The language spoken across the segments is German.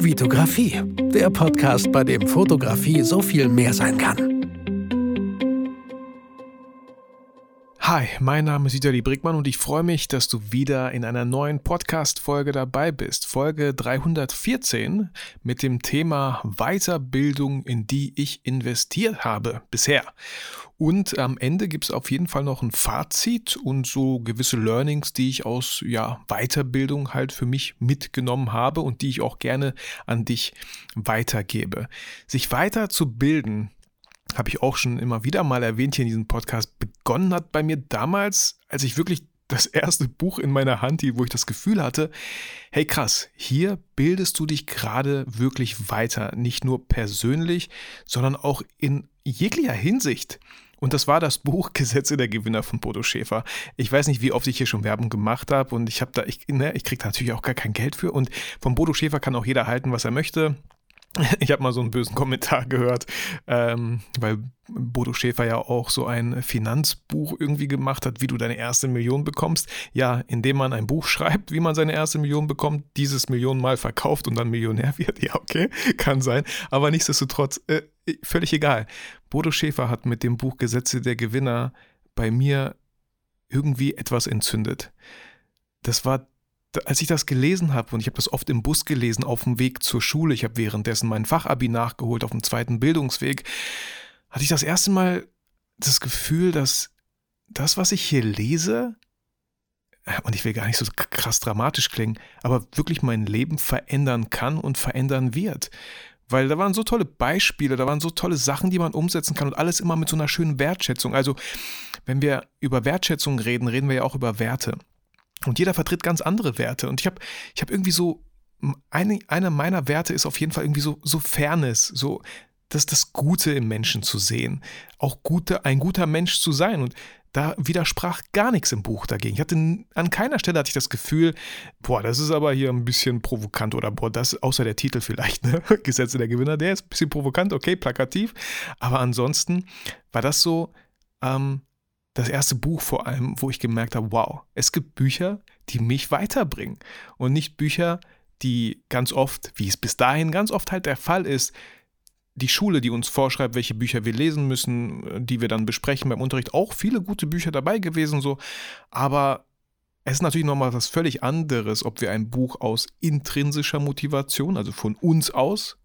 Vitografie, der Podcast, bei dem Fotografie so viel mehr sein kann. Hi, mein Name ist Vitali Brickmann und ich freue mich, dass du wieder in einer neuen Podcast-Folge dabei bist. Folge 314 mit dem Thema Weiterbildung, in die ich investiert habe bisher. Und am Ende gibt es auf jeden Fall noch ein Fazit und so gewisse Learnings, die ich aus ja, Weiterbildung halt für mich mitgenommen habe und die ich auch gerne an dich weitergebe. Sich weiterzubilden, habe ich auch schon immer wieder mal erwähnt hier in diesem Podcast, begonnen hat bei mir damals, als ich wirklich das erste Buch in meiner Hand hielt, wo ich das Gefühl hatte, hey krass, hier bildest du dich gerade wirklich weiter, nicht nur persönlich, sondern auch in jeglicher Hinsicht. Und das war das Buch Gesetze der Gewinner von Bodo Schäfer. Ich weiß nicht, wie oft ich hier schon Werbung gemacht habe und ich habe da, ich, ne, ich kriege da natürlich auch gar kein Geld für und von Bodo Schäfer kann auch jeder halten, was er möchte. Ich habe mal so einen bösen Kommentar gehört, ähm, weil Bodo Schäfer ja auch so ein Finanzbuch irgendwie gemacht hat, wie du deine erste Million bekommst. Ja, indem man ein Buch schreibt, wie man seine erste Million bekommt, dieses Millionenmal verkauft und dann Millionär wird. Ja, okay, kann sein. Aber nichtsdestotrotz, äh, völlig egal. Bodo Schäfer hat mit dem Buch Gesetze der Gewinner bei mir irgendwie etwas entzündet. Das war als ich das gelesen habe, und ich habe das oft im Bus gelesen, auf dem Weg zur Schule, ich habe währenddessen mein Fachabi nachgeholt auf dem zweiten Bildungsweg, hatte ich das erste Mal das Gefühl, dass das, was ich hier lese, und ich will gar nicht so krass dramatisch klingen, aber wirklich mein Leben verändern kann und verändern wird. Weil da waren so tolle Beispiele, da waren so tolle Sachen, die man umsetzen kann und alles immer mit so einer schönen Wertschätzung. Also, wenn wir über Wertschätzung reden, reden wir ja auch über Werte. Und jeder vertritt ganz andere Werte. Und ich habe ich hab irgendwie so, eine, einer meiner Werte ist auf jeden Fall irgendwie so, so Fairness, so das, das Gute im Menschen zu sehen. Auch gute, ein guter Mensch zu sein. Und da widersprach gar nichts im Buch dagegen. Ich hatte an keiner Stelle hatte ich das Gefühl, boah, das ist aber hier ein bisschen provokant oder boah, das außer der Titel vielleicht, ne? Gesetze der Gewinner, der ist ein bisschen provokant, okay, plakativ. Aber ansonsten war das so, ähm, das erste Buch vor allem, wo ich gemerkt habe, wow, es gibt Bücher, die mich weiterbringen und nicht Bücher, die ganz oft, wie es bis dahin ganz oft halt der Fall ist, die Schule, die uns vorschreibt, welche Bücher wir lesen müssen, die wir dann besprechen beim Unterricht, auch viele gute Bücher dabei gewesen, so. Aber es ist natürlich nochmal was völlig anderes, ob wir ein Buch aus intrinsischer Motivation, also von uns aus,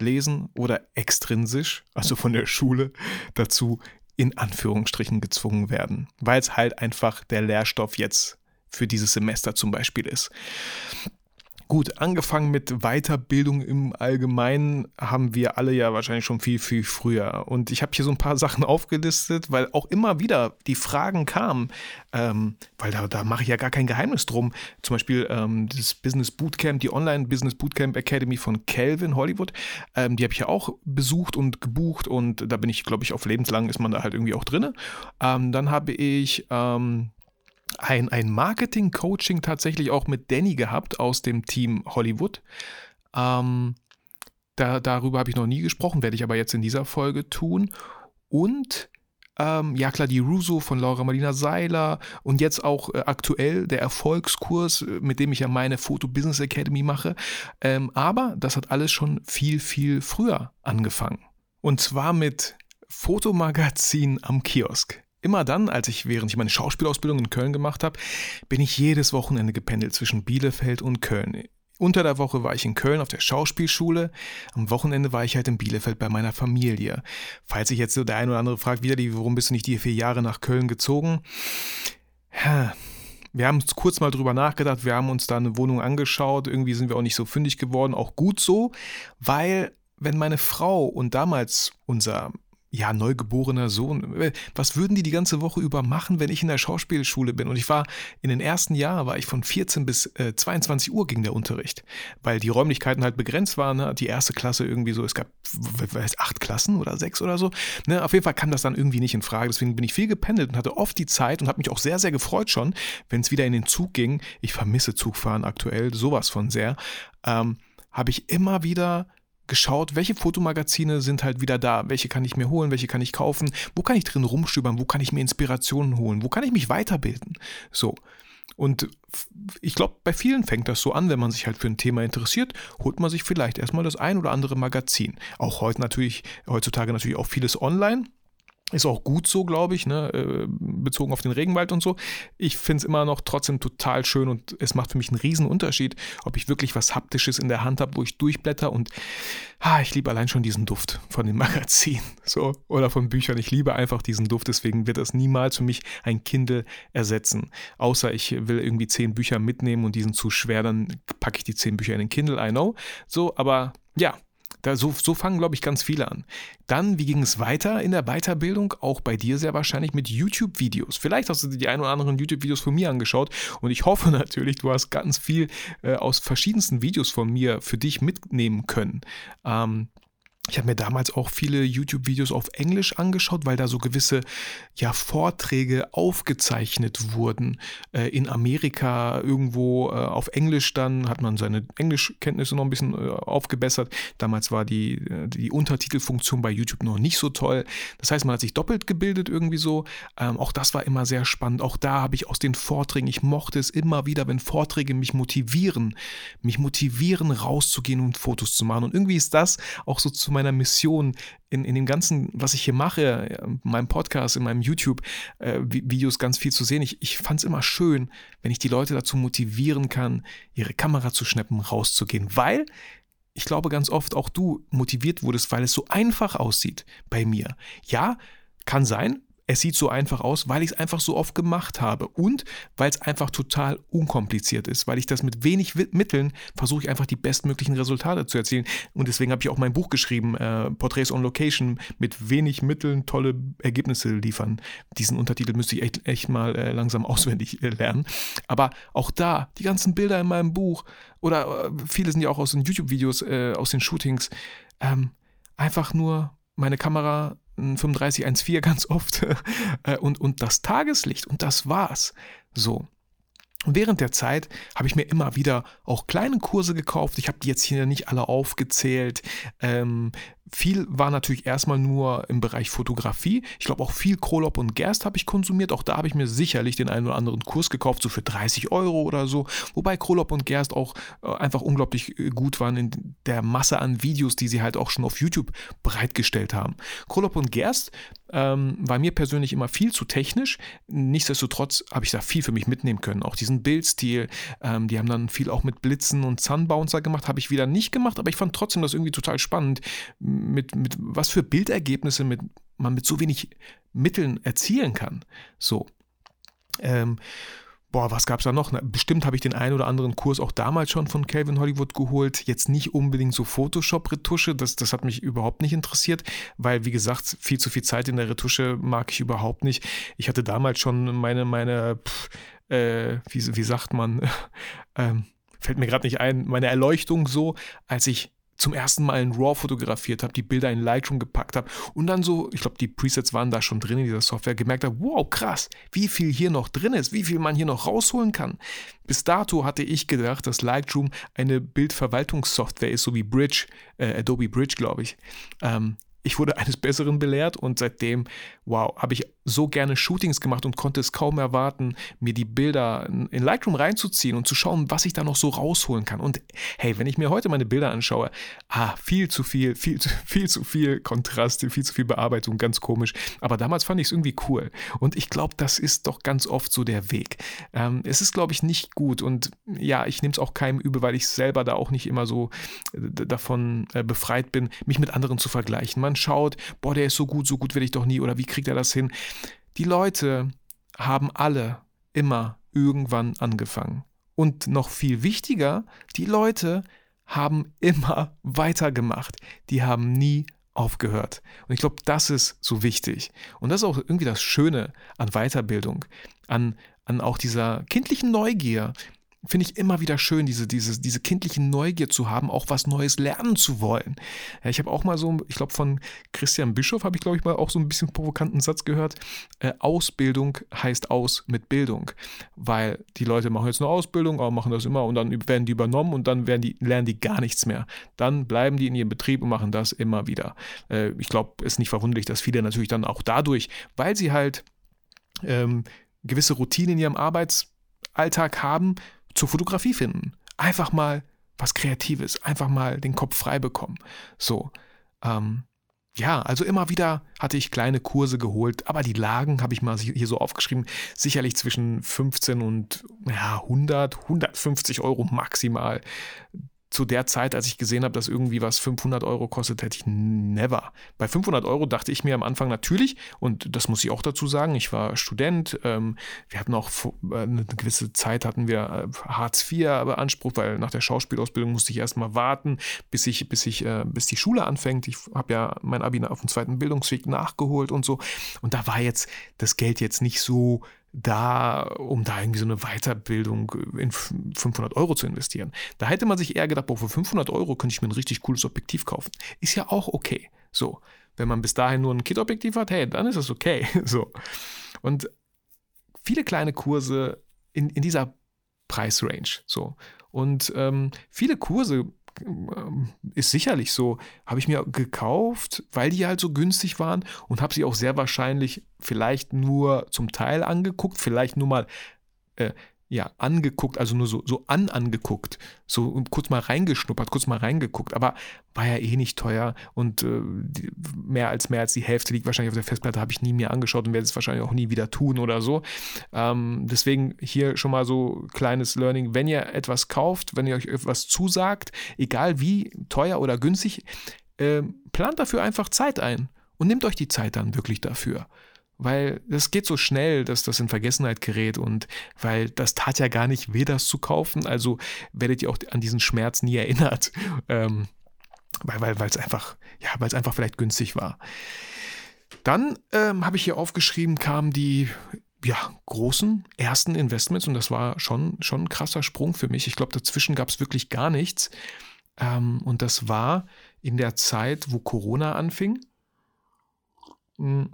lesen oder extrinsisch, also von der Schule, dazu in Anführungsstrichen gezwungen werden, weil es halt einfach der Lehrstoff jetzt für dieses Semester zum Beispiel ist. Gut, angefangen mit Weiterbildung im Allgemeinen haben wir alle ja wahrscheinlich schon viel, viel früher. Und ich habe hier so ein paar Sachen aufgelistet, weil auch immer wieder die Fragen kamen, ähm, weil da, da mache ich ja gar kein Geheimnis drum. Zum Beispiel ähm, das Business Bootcamp, die Online Business Bootcamp Academy von Calvin Hollywood, ähm, die habe ich ja auch besucht und gebucht und da bin ich, glaube ich, auf lebenslang ist man da halt irgendwie auch drin. Ähm, dann habe ich ähm, ein, ein Marketing-Coaching tatsächlich auch mit Danny gehabt aus dem Team Hollywood. Ähm, da, darüber habe ich noch nie gesprochen, werde ich aber jetzt in dieser Folge tun. Und ähm, ja klar, die Russo von Laura Marlina Seiler und jetzt auch äh, aktuell der Erfolgskurs, äh, mit dem ich ja meine Photo Business Academy mache. Ähm, aber das hat alles schon viel, viel früher angefangen. Und zwar mit Fotomagazin am Kiosk. Immer dann, als ich während ich meine Schauspielausbildung in Köln gemacht habe, bin ich jedes Wochenende gependelt zwischen Bielefeld und Köln. Unter der Woche war ich in Köln auf der Schauspielschule, am Wochenende war ich halt in Bielefeld bei meiner Familie. Falls sich jetzt so der eine oder andere fragt, wieder, warum bist du nicht die vier Jahre nach Köln gezogen? Wir haben kurz mal drüber nachgedacht, wir haben uns da eine Wohnung angeschaut, irgendwie sind wir auch nicht so fündig geworden, auch gut so, weil wenn meine Frau und damals unser ja, neugeborener Sohn. Was würden die die ganze Woche über machen, wenn ich in der Schauspielschule bin? Und ich war in den ersten Jahren, war ich von 14 bis äh, 22 Uhr ging der Unterricht, weil die Räumlichkeiten halt begrenzt waren. Ne? Die erste Klasse irgendwie so, es gab weiß, acht Klassen oder sechs oder so. Ne? Auf jeden Fall kam das dann irgendwie nicht in Frage. Deswegen bin ich viel gependelt und hatte oft die Zeit und habe mich auch sehr, sehr gefreut schon, wenn es wieder in den Zug ging. Ich vermisse Zugfahren aktuell, sowas von sehr. Ähm, habe ich immer wieder geschaut, welche Fotomagazine sind halt wieder da, welche kann ich mir holen, welche kann ich kaufen, wo kann ich drin rumstöbern, wo kann ich mir Inspirationen holen, wo kann ich mich weiterbilden. So. Und ich glaube, bei vielen fängt das so an, wenn man sich halt für ein Thema interessiert, holt man sich vielleicht erstmal das ein oder andere Magazin. Auch heute natürlich, heutzutage natürlich auch vieles online. Ist auch gut so, glaube ich, ne? Äh, bezogen auf den Regenwald und so. Ich finde es immer noch trotzdem total schön und es macht für mich einen riesen Unterschied, ob ich wirklich was Haptisches in der Hand habe, wo ich durchblätter und ah, ich liebe allein schon diesen Duft von den Magazinen so, oder von Büchern. Ich liebe einfach diesen Duft, deswegen wird das niemals für mich ein Kindle ersetzen. Außer ich will irgendwie zehn Bücher mitnehmen und die sind zu schwer, dann packe ich die zehn Bücher in den Kindle, I know. So, aber ja, da, so, so fangen, glaube ich, ganz viele an. Dann, wie ging es weiter in der Weiterbildung? Auch bei dir sehr wahrscheinlich mit YouTube-Videos. Vielleicht hast du dir die ein oder anderen YouTube-Videos von mir angeschaut und ich hoffe natürlich, du hast ganz viel äh, aus verschiedensten Videos von mir für dich mitnehmen können. Ähm, ich habe mir damals auch viele YouTube-Videos auf Englisch angeschaut, weil da so gewisse ja, Vorträge aufgezeichnet wurden. Äh, in Amerika irgendwo äh, auf Englisch dann hat man seine Englischkenntnisse noch ein bisschen äh, aufgebessert. Damals war die, äh, die Untertitelfunktion bei YouTube noch nicht so toll. Das heißt, man hat sich doppelt gebildet irgendwie so. Ähm, auch das war immer sehr spannend. Auch da habe ich aus den Vorträgen, ich mochte es immer wieder, wenn Vorträge mich motivieren, mich motivieren, rauszugehen und Fotos zu machen. Und irgendwie ist das auch so zu meiner Mission in, in dem Ganzen, was ich hier mache, in meinem Podcast, in meinem YouTube-Videos äh, ganz viel zu sehen. Ich, ich fand es immer schön, wenn ich die Leute dazu motivieren kann, ihre Kamera zu schnappen, rauszugehen, weil ich glaube ganz oft auch du motiviert wurdest, weil es so einfach aussieht bei mir. Ja, kann sein, es sieht so einfach aus, weil ich es einfach so oft gemacht habe und weil es einfach total unkompliziert ist, weil ich das mit wenig Mitteln versuche ich einfach die bestmöglichen Resultate zu erzielen. Und deswegen habe ich auch mein Buch geschrieben, äh, Portraits on Location, mit wenig Mitteln tolle Ergebnisse liefern. Diesen Untertitel müsste ich echt, echt mal äh, langsam auswendig äh, lernen. Aber auch da, die ganzen Bilder in meinem Buch oder äh, viele sind ja auch aus den YouTube-Videos, äh, aus den Shootings, ähm, einfach nur meine Kamera 3514 ganz oft äh, und, und das Tageslicht und das war's. So. Während der Zeit habe ich mir immer wieder auch kleine Kurse gekauft. Ich habe die jetzt hier nicht alle aufgezählt. Ähm, viel war natürlich erstmal nur im Bereich Fotografie. Ich glaube auch viel Krolop und Gerst habe ich konsumiert. Auch da habe ich mir sicherlich den einen oder anderen Kurs gekauft, so für 30 Euro oder so. Wobei Krolop und Gerst auch äh, einfach unglaublich äh, gut waren in der Masse an Videos, die sie halt auch schon auf YouTube bereitgestellt haben. Krolop und Gerst ähm, war mir persönlich immer viel zu technisch. Nichtsdestotrotz habe ich da viel für mich mitnehmen können. Auch diesen Bildstil. Ähm, die haben dann viel auch mit Blitzen und Sunbouncer gemacht. Habe ich wieder nicht gemacht, aber ich fand trotzdem das irgendwie total spannend mit, mit was für Bildergebnisse mit, man mit so wenig Mitteln erzielen kann. So. Ähm, boah, was gab es da noch? Na, bestimmt habe ich den einen oder anderen Kurs auch damals schon von Calvin Hollywood geholt. Jetzt nicht unbedingt so Photoshop-Retusche, das, das hat mich überhaupt nicht interessiert, weil, wie gesagt, viel zu viel Zeit in der Retusche mag ich überhaupt nicht. Ich hatte damals schon meine, meine, pff, äh, wie, wie sagt man, ähm, fällt mir gerade nicht ein, meine Erleuchtung so, als ich zum ersten Mal in RAW fotografiert habe, die Bilder in Lightroom gepackt habe und dann so, ich glaube, die Presets waren da schon drin in dieser Software, gemerkt habe, wow, krass, wie viel hier noch drin ist, wie viel man hier noch rausholen kann. Bis dato hatte ich gedacht, dass Lightroom eine Bildverwaltungssoftware ist, so wie Bridge, äh, Adobe Bridge, glaube ich. Ähm, ich wurde eines Besseren belehrt und seitdem, wow, habe ich so gerne Shootings gemacht und konnte es kaum erwarten, mir die Bilder in Lightroom reinzuziehen und zu schauen, was ich da noch so rausholen kann. Und hey, wenn ich mir heute meine Bilder anschaue, ah, viel zu viel, viel zu viel, zu viel Kontraste, viel zu viel Bearbeitung, ganz komisch. Aber damals fand ich es irgendwie cool. Und ich glaube, das ist doch ganz oft so der Weg. Ähm, es ist, glaube ich, nicht gut. Und ja, ich nehme es auch keinem übel, weil ich selber da auch nicht immer so äh, davon äh, befreit bin, mich mit anderen zu vergleichen. Man schaut, boah, der ist so gut, so gut werde ich doch nie oder wie kriegt er das hin? Die Leute haben alle immer irgendwann angefangen. Und noch viel wichtiger, die Leute haben immer weitergemacht. Die haben nie aufgehört. Und ich glaube, das ist so wichtig. Und das ist auch irgendwie das Schöne an Weiterbildung, an, an auch dieser kindlichen Neugier, finde ich immer wieder schön, diese, diese, diese kindliche Neugier zu haben, auch was Neues lernen zu wollen. Ja, ich habe auch mal so, ich glaube von Christian Bischof habe ich glaube ich mal auch so ein bisschen provokanten Satz gehört. Äh, Ausbildung heißt aus mit Bildung, weil die Leute machen jetzt eine Ausbildung, aber machen das immer und dann werden die übernommen und dann werden die, lernen die gar nichts mehr. Dann bleiben die in ihrem Betrieb und machen das immer wieder. Äh, ich glaube, es ist nicht verwunderlich, dass viele natürlich dann auch dadurch, weil sie halt ähm, gewisse Routinen in ihrem Arbeits Alltag haben, zur Fotografie finden. Einfach mal was Kreatives, einfach mal den Kopf frei bekommen. So, ähm, ja, also immer wieder hatte ich kleine Kurse geholt, aber die lagen, habe ich mal hier so aufgeschrieben, sicherlich zwischen 15 und ja, 100, 150 Euro maximal zu der Zeit, als ich gesehen habe, dass irgendwie was 500 Euro kostet, hätte ich never. Bei 500 Euro dachte ich mir am Anfang natürlich, und das muss ich auch dazu sagen, ich war Student, ähm, wir hatten auch äh, eine gewisse Zeit hatten wir äh, Hartz IV beansprucht, weil nach der Schauspielausbildung musste ich erstmal warten, bis ich, bis ich, äh, bis die Schule anfängt. Ich habe ja mein Abi auf dem zweiten Bildungsweg nachgeholt und so. Und da war jetzt das Geld jetzt nicht so da, um da irgendwie so eine Weiterbildung in 500 Euro zu investieren. Da hätte man sich eher gedacht, boah, für 500 Euro könnte ich mir ein richtig cooles Objektiv kaufen. Ist ja auch okay. So, wenn man bis dahin nur ein Kit-Objektiv hat, hey, dann ist das okay. So. Und viele kleine Kurse in, in dieser Preisrange. So. Und ähm, viele Kurse ist sicherlich so, habe ich mir gekauft, weil die halt so günstig waren und habe sie auch sehr wahrscheinlich vielleicht nur zum Teil angeguckt, vielleicht nur mal äh, ja, angeguckt, also nur so, so an angeguckt, so kurz mal reingeschnuppert, kurz mal reingeguckt, aber war ja eh nicht teuer und äh, mehr als mehr als die Hälfte liegt wahrscheinlich auf der Festplatte, habe ich nie mehr angeschaut und werde es wahrscheinlich auch nie wieder tun oder so. Ähm, deswegen hier schon mal so kleines Learning, wenn ihr etwas kauft, wenn ihr euch etwas zusagt, egal wie teuer oder günstig, äh, plant dafür einfach Zeit ein und nehmt euch die Zeit dann wirklich dafür weil es geht so schnell, dass das in Vergessenheit gerät und weil das tat ja gar nicht weh, das zu kaufen, also werdet ihr auch an diesen Schmerz nie erinnert, ähm, weil es weil, einfach, ja, weil es einfach vielleicht günstig war. Dann ähm, habe ich hier aufgeschrieben, kamen die ja, großen ersten Investments und das war schon, schon ein krasser Sprung für mich. Ich glaube, dazwischen gab es wirklich gar nichts. Ähm, und das war in der Zeit, wo Corona anfing. Hm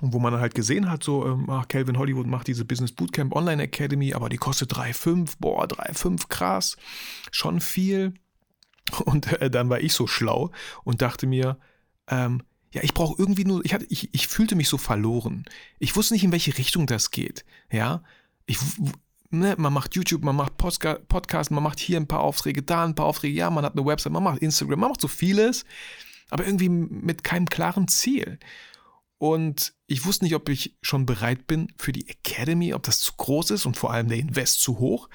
und wo man halt gesehen hat, so, ähm, ach, Calvin Hollywood macht diese Business Bootcamp Online Academy, aber die kostet 3,5, boah, 3,5, krass, schon viel. Und äh, dann war ich so schlau und dachte mir, ähm, ja, ich brauche irgendwie nur, ich, hatte, ich, ich fühlte mich so verloren. Ich wusste nicht, in welche Richtung das geht. Ja, ich, ne, man macht YouTube, man macht Podcast, man macht hier ein paar Aufträge, da ein paar Aufträge, ja, man hat eine Website, man macht Instagram, man macht so vieles, aber irgendwie mit keinem klaren Ziel. Und ich wusste nicht, ob ich schon bereit bin für die Academy, ob das zu groß ist und vor allem der Invest zu hoch.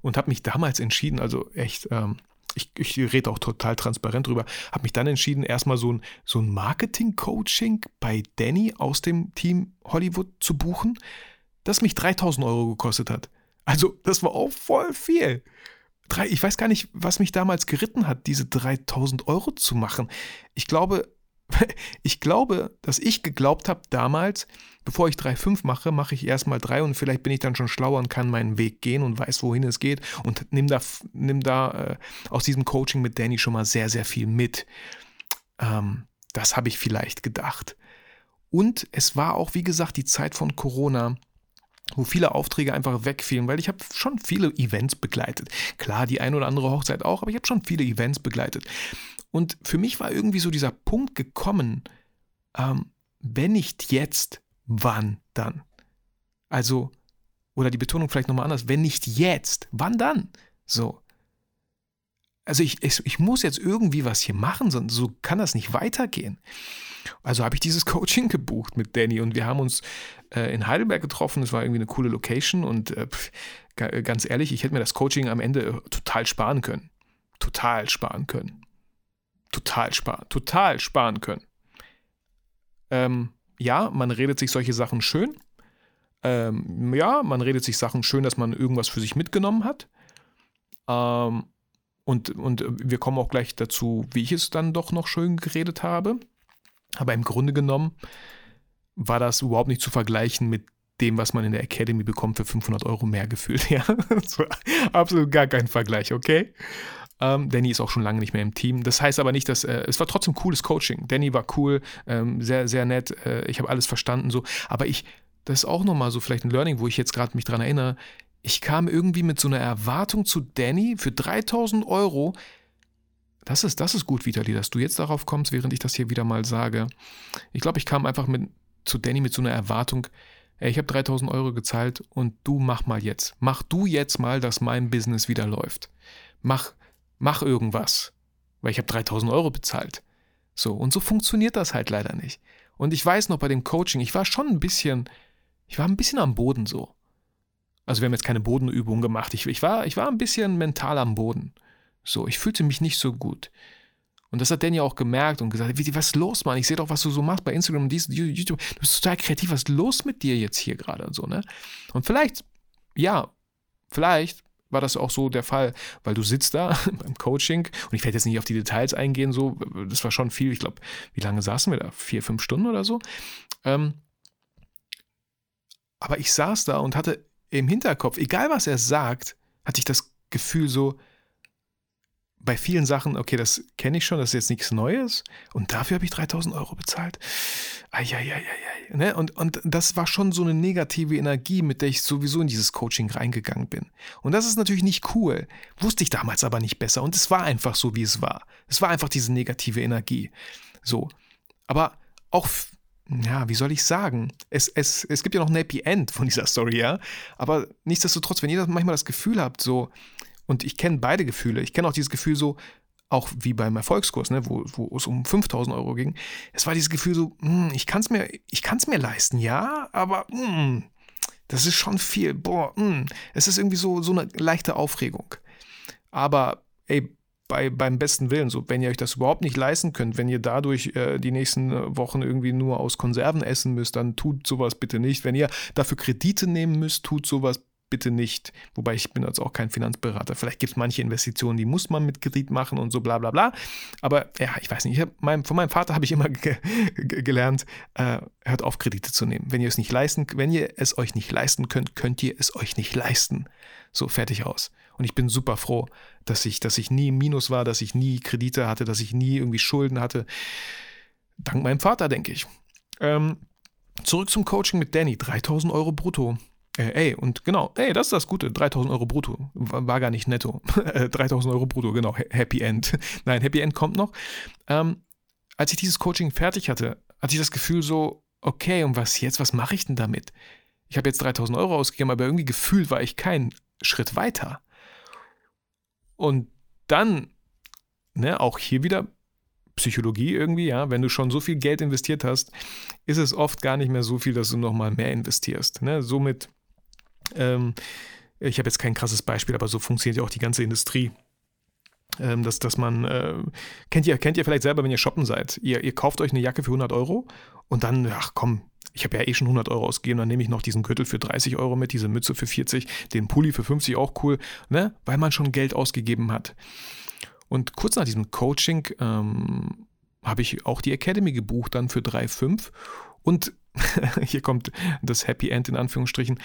Und habe mich damals entschieden, also echt, ähm, ich, ich rede auch total transparent drüber, habe mich dann entschieden, erstmal so ein, so ein Marketing-Coaching bei Danny aus dem Team Hollywood zu buchen, das mich 3000 Euro gekostet hat. Also das war auch voll viel. Drei, ich weiß gar nicht, was mich damals geritten hat, diese 3000 Euro zu machen. Ich glaube, ich glaube, dass ich geglaubt habe damals, bevor ich 3,5 mache, mache ich erstmal 3 und vielleicht bin ich dann schon schlauer und kann meinen Weg gehen und weiß, wohin es geht und nimm da, nimm da äh, aus diesem Coaching mit Danny schon mal sehr, sehr viel mit. Ähm, das habe ich vielleicht gedacht. Und es war auch, wie gesagt, die Zeit von Corona wo viele Aufträge einfach wegfielen, weil ich habe schon viele Events begleitet. Klar, die ein oder andere Hochzeit auch, aber ich habe schon viele Events begleitet. Und für mich war irgendwie so dieser Punkt gekommen, ähm, wenn nicht jetzt, wann dann? Also, oder die Betonung vielleicht nochmal anders, wenn nicht jetzt, wann dann? So. Also ich, ich, ich muss jetzt irgendwie was hier machen, sonst so kann das nicht weitergehen. Also habe ich dieses Coaching gebucht mit Danny und wir haben uns äh, in Heidelberg getroffen. Es war irgendwie eine coole Location und äh, ganz ehrlich, ich hätte mir das Coaching am Ende äh, total sparen können. Total sparen können total sparen, total sparen können. Ähm, ja, man redet sich solche Sachen schön. Ähm, ja, man redet sich Sachen schön, dass man irgendwas für sich mitgenommen hat. Ähm, und, und wir kommen auch gleich dazu, wie ich es dann doch noch schön geredet habe. Aber im Grunde genommen war das überhaupt nicht zu vergleichen mit dem, was man in der Academy bekommt für 500 Euro mehr gefühlt. Ja, absolut gar kein Vergleich, okay? Ähm, Danny ist auch schon lange nicht mehr im Team. Das heißt aber nicht, dass äh, es war trotzdem cooles Coaching. Danny war cool, ähm, sehr, sehr nett. Äh, ich habe alles verstanden so. Aber ich, das ist auch nochmal so vielleicht ein Learning, wo ich jetzt gerade mich dran erinnere. Ich kam irgendwie mit so einer Erwartung zu Danny für 3000 Euro. Das ist, das ist gut, Vitali, dass du jetzt darauf kommst, während ich das hier wieder mal sage. Ich glaube, ich kam einfach mit, zu Danny mit so einer Erwartung, ey, ich habe 3000 Euro gezahlt und du mach mal jetzt. Mach du jetzt mal, dass mein Business wieder läuft. Mach, mach irgendwas, weil ich habe 3000 Euro bezahlt. So, und so funktioniert das halt leider nicht. Und ich weiß noch bei dem Coaching, ich war schon ein bisschen, ich war ein bisschen am Boden so. Also wir haben jetzt keine Bodenübung gemacht. Ich, ich, war, ich war ein bisschen mental am Boden. So, ich fühlte mich nicht so gut. Und das hat Danny auch gemerkt und gesagt, was ist los, Mann? Ich sehe doch, was du so machst bei Instagram und YouTube. Du bist total kreativ. Was ist los mit dir jetzt hier gerade und so, ne? Und vielleicht, ja, vielleicht war das auch so der Fall, weil du sitzt da beim Coaching und ich werde jetzt nicht auf die Details eingehen, so, das war schon viel. Ich glaube, wie lange saßen wir da? Vier, fünf Stunden oder so? Ähm, aber ich saß da und hatte im Hinterkopf, egal was er sagt, hatte ich das Gefühl so, bei vielen Sachen, okay, das kenne ich schon, das ist jetzt nichts Neues und dafür habe ich 3000 Euro bezahlt. Eieieiei. Ne? Und, und das war schon so eine negative Energie, mit der ich sowieso in dieses Coaching reingegangen bin. Und das ist natürlich nicht cool. Wusste ich damals aber nicht besser und es war einfach so, wie es war. Es war einfach diese negative Energie. So. Aber auch ja, wie soll ich sagen? Es, es, es gibt ja noch ein Happy End von dieser Story, ja. Aber nichtsdestotrotz, wenn ihr manchmal das Gefühl habt, so, und ich kenne beide Gefühle. Ich kenne auch dieses Gefühl so, auch wie beim Erfolgskurs, ne, wo, wo es um 5000 Euro ging. Es war dieses Gefühl so, mh, hm, ich kann es mir, mir leisten, ja, aber mh, hm, das ist schon viel. Boah, mh. Hm. es ist irgendwie so, so eine leichte Aufregung. Aber ey, bei, beim besten Willen, so wenn ihr euch das überhaupt nicht leisten könnt, wenn ihr dadurch äh, die nächsten äh, Wochen irgendwie nur aus Konserven essen müsst, dann tut sowas bitte nicht. Wenn ihr dafür Kredite nehmen müsst, tut sowas bitte nicht. Wobei ich bin jetzt auch kein Finanzberater. Vielleicht gibt es manche Investitionen, die muss man mit Kredit machen und so bla bla bla. Aber ja, ich weiß nicht. Ich mein, von meinem Vater habe ich immer ge gelernt, äh, hört auf, Kredite zu nehmen. Wenn ihr es nicht leisten, wenn ihr es euch nicht leisten könnt, könnt ihr es euch nicht leisten. So, fertig aus. Und ich bin super froh, dass ich, dass ich nie im Minus war, dass ich nie Kredite hatte, dass ich nie irgendwie Schulden hatte. Dank meinem Vater, denke ich. Ähm, zurück zum Coaching mit Danny. 3000 Euro brutto. Äh, ey, und genau, ey, das ist das Gute, 3000 Euro brutto, war gar nicht netto, 3000 Euro brutto, genau, Happy End. Nein, Happy End kommt noch. Ähm, als ich dieses Coaching fertig hatte, hatte ich das Gefühl so, okay, und was jetzt, was mache ich denn damit? Ich habe jetzt 3000 Euro ausgegeben, aber irgendwie gefühlt war ich keinen Schritt weiter. Und dann, ne, auch hier wieder Psychologie irgendwie, ja, wenn du schon so viel Geld investiert hast, ist es oft gar nicht mehr so viel, dass du nochmal mehr investierst. Ne? Somit ähm, ich habe jetzt kein krasses Beispiel, aber so funktioniert ja auch die ganze Industrie. Ähm, dass, dass man, äh, kennt, ihr, kennt ihr vielleicht selber, wenn ihr shoppen seid, ihr, ihr kauft euch eine Jacke für 100 Euro und dann, ach komm, ich habe ja eh schon 100 Euro ausgegeben, dann nehme ich noch diesen Gürtel für 30 Euro mit, diese Mütze für 40, den Pulli für 50 auch cool, ne? weil man schon Geld ausgegeben hat. Und kurz nach diesem Coaching ähm, habe ich auch die Academy gebucht, dann für 3,5 und hier kommt das Happy End in Anführungsstrichen.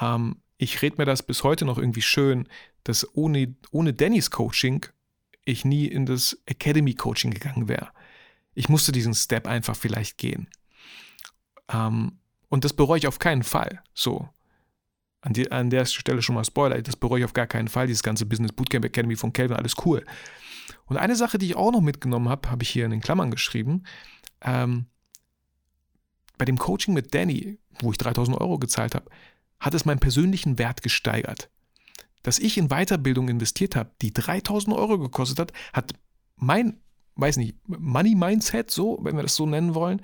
Ähm, ich rede mir das bis heute noch irgendwie schön, dass ohne, ohne Dannys Coaching ich nie in das Academy Coaching gegangen wäre. Ich musste diesen Step einfach vielleicht gehen. Ähm, und das bereue ich auf keinen Fall. So. An, die, an der Stelle schon mal Spoiler, das bereue ich auf gar keinen Fall. Dieses ganze Business Bootcamp Academy von Calvin, alles cool. Und eine Sache, die ich auch noch mitgenommen habe, habe ich hier in den Klammern geschrieben. Ähm, bei dem Coaching mit Danny, wo ich 3000 Euro gezahlt habe, hat es meinen persönlichen Wert gesteigert. Dass ich in Weiterbildung investiert habe, die 3000 Euro gekostet hat, hat mein, weiß nicht, Money Mindset, so, wenn wir das so nennen wollen,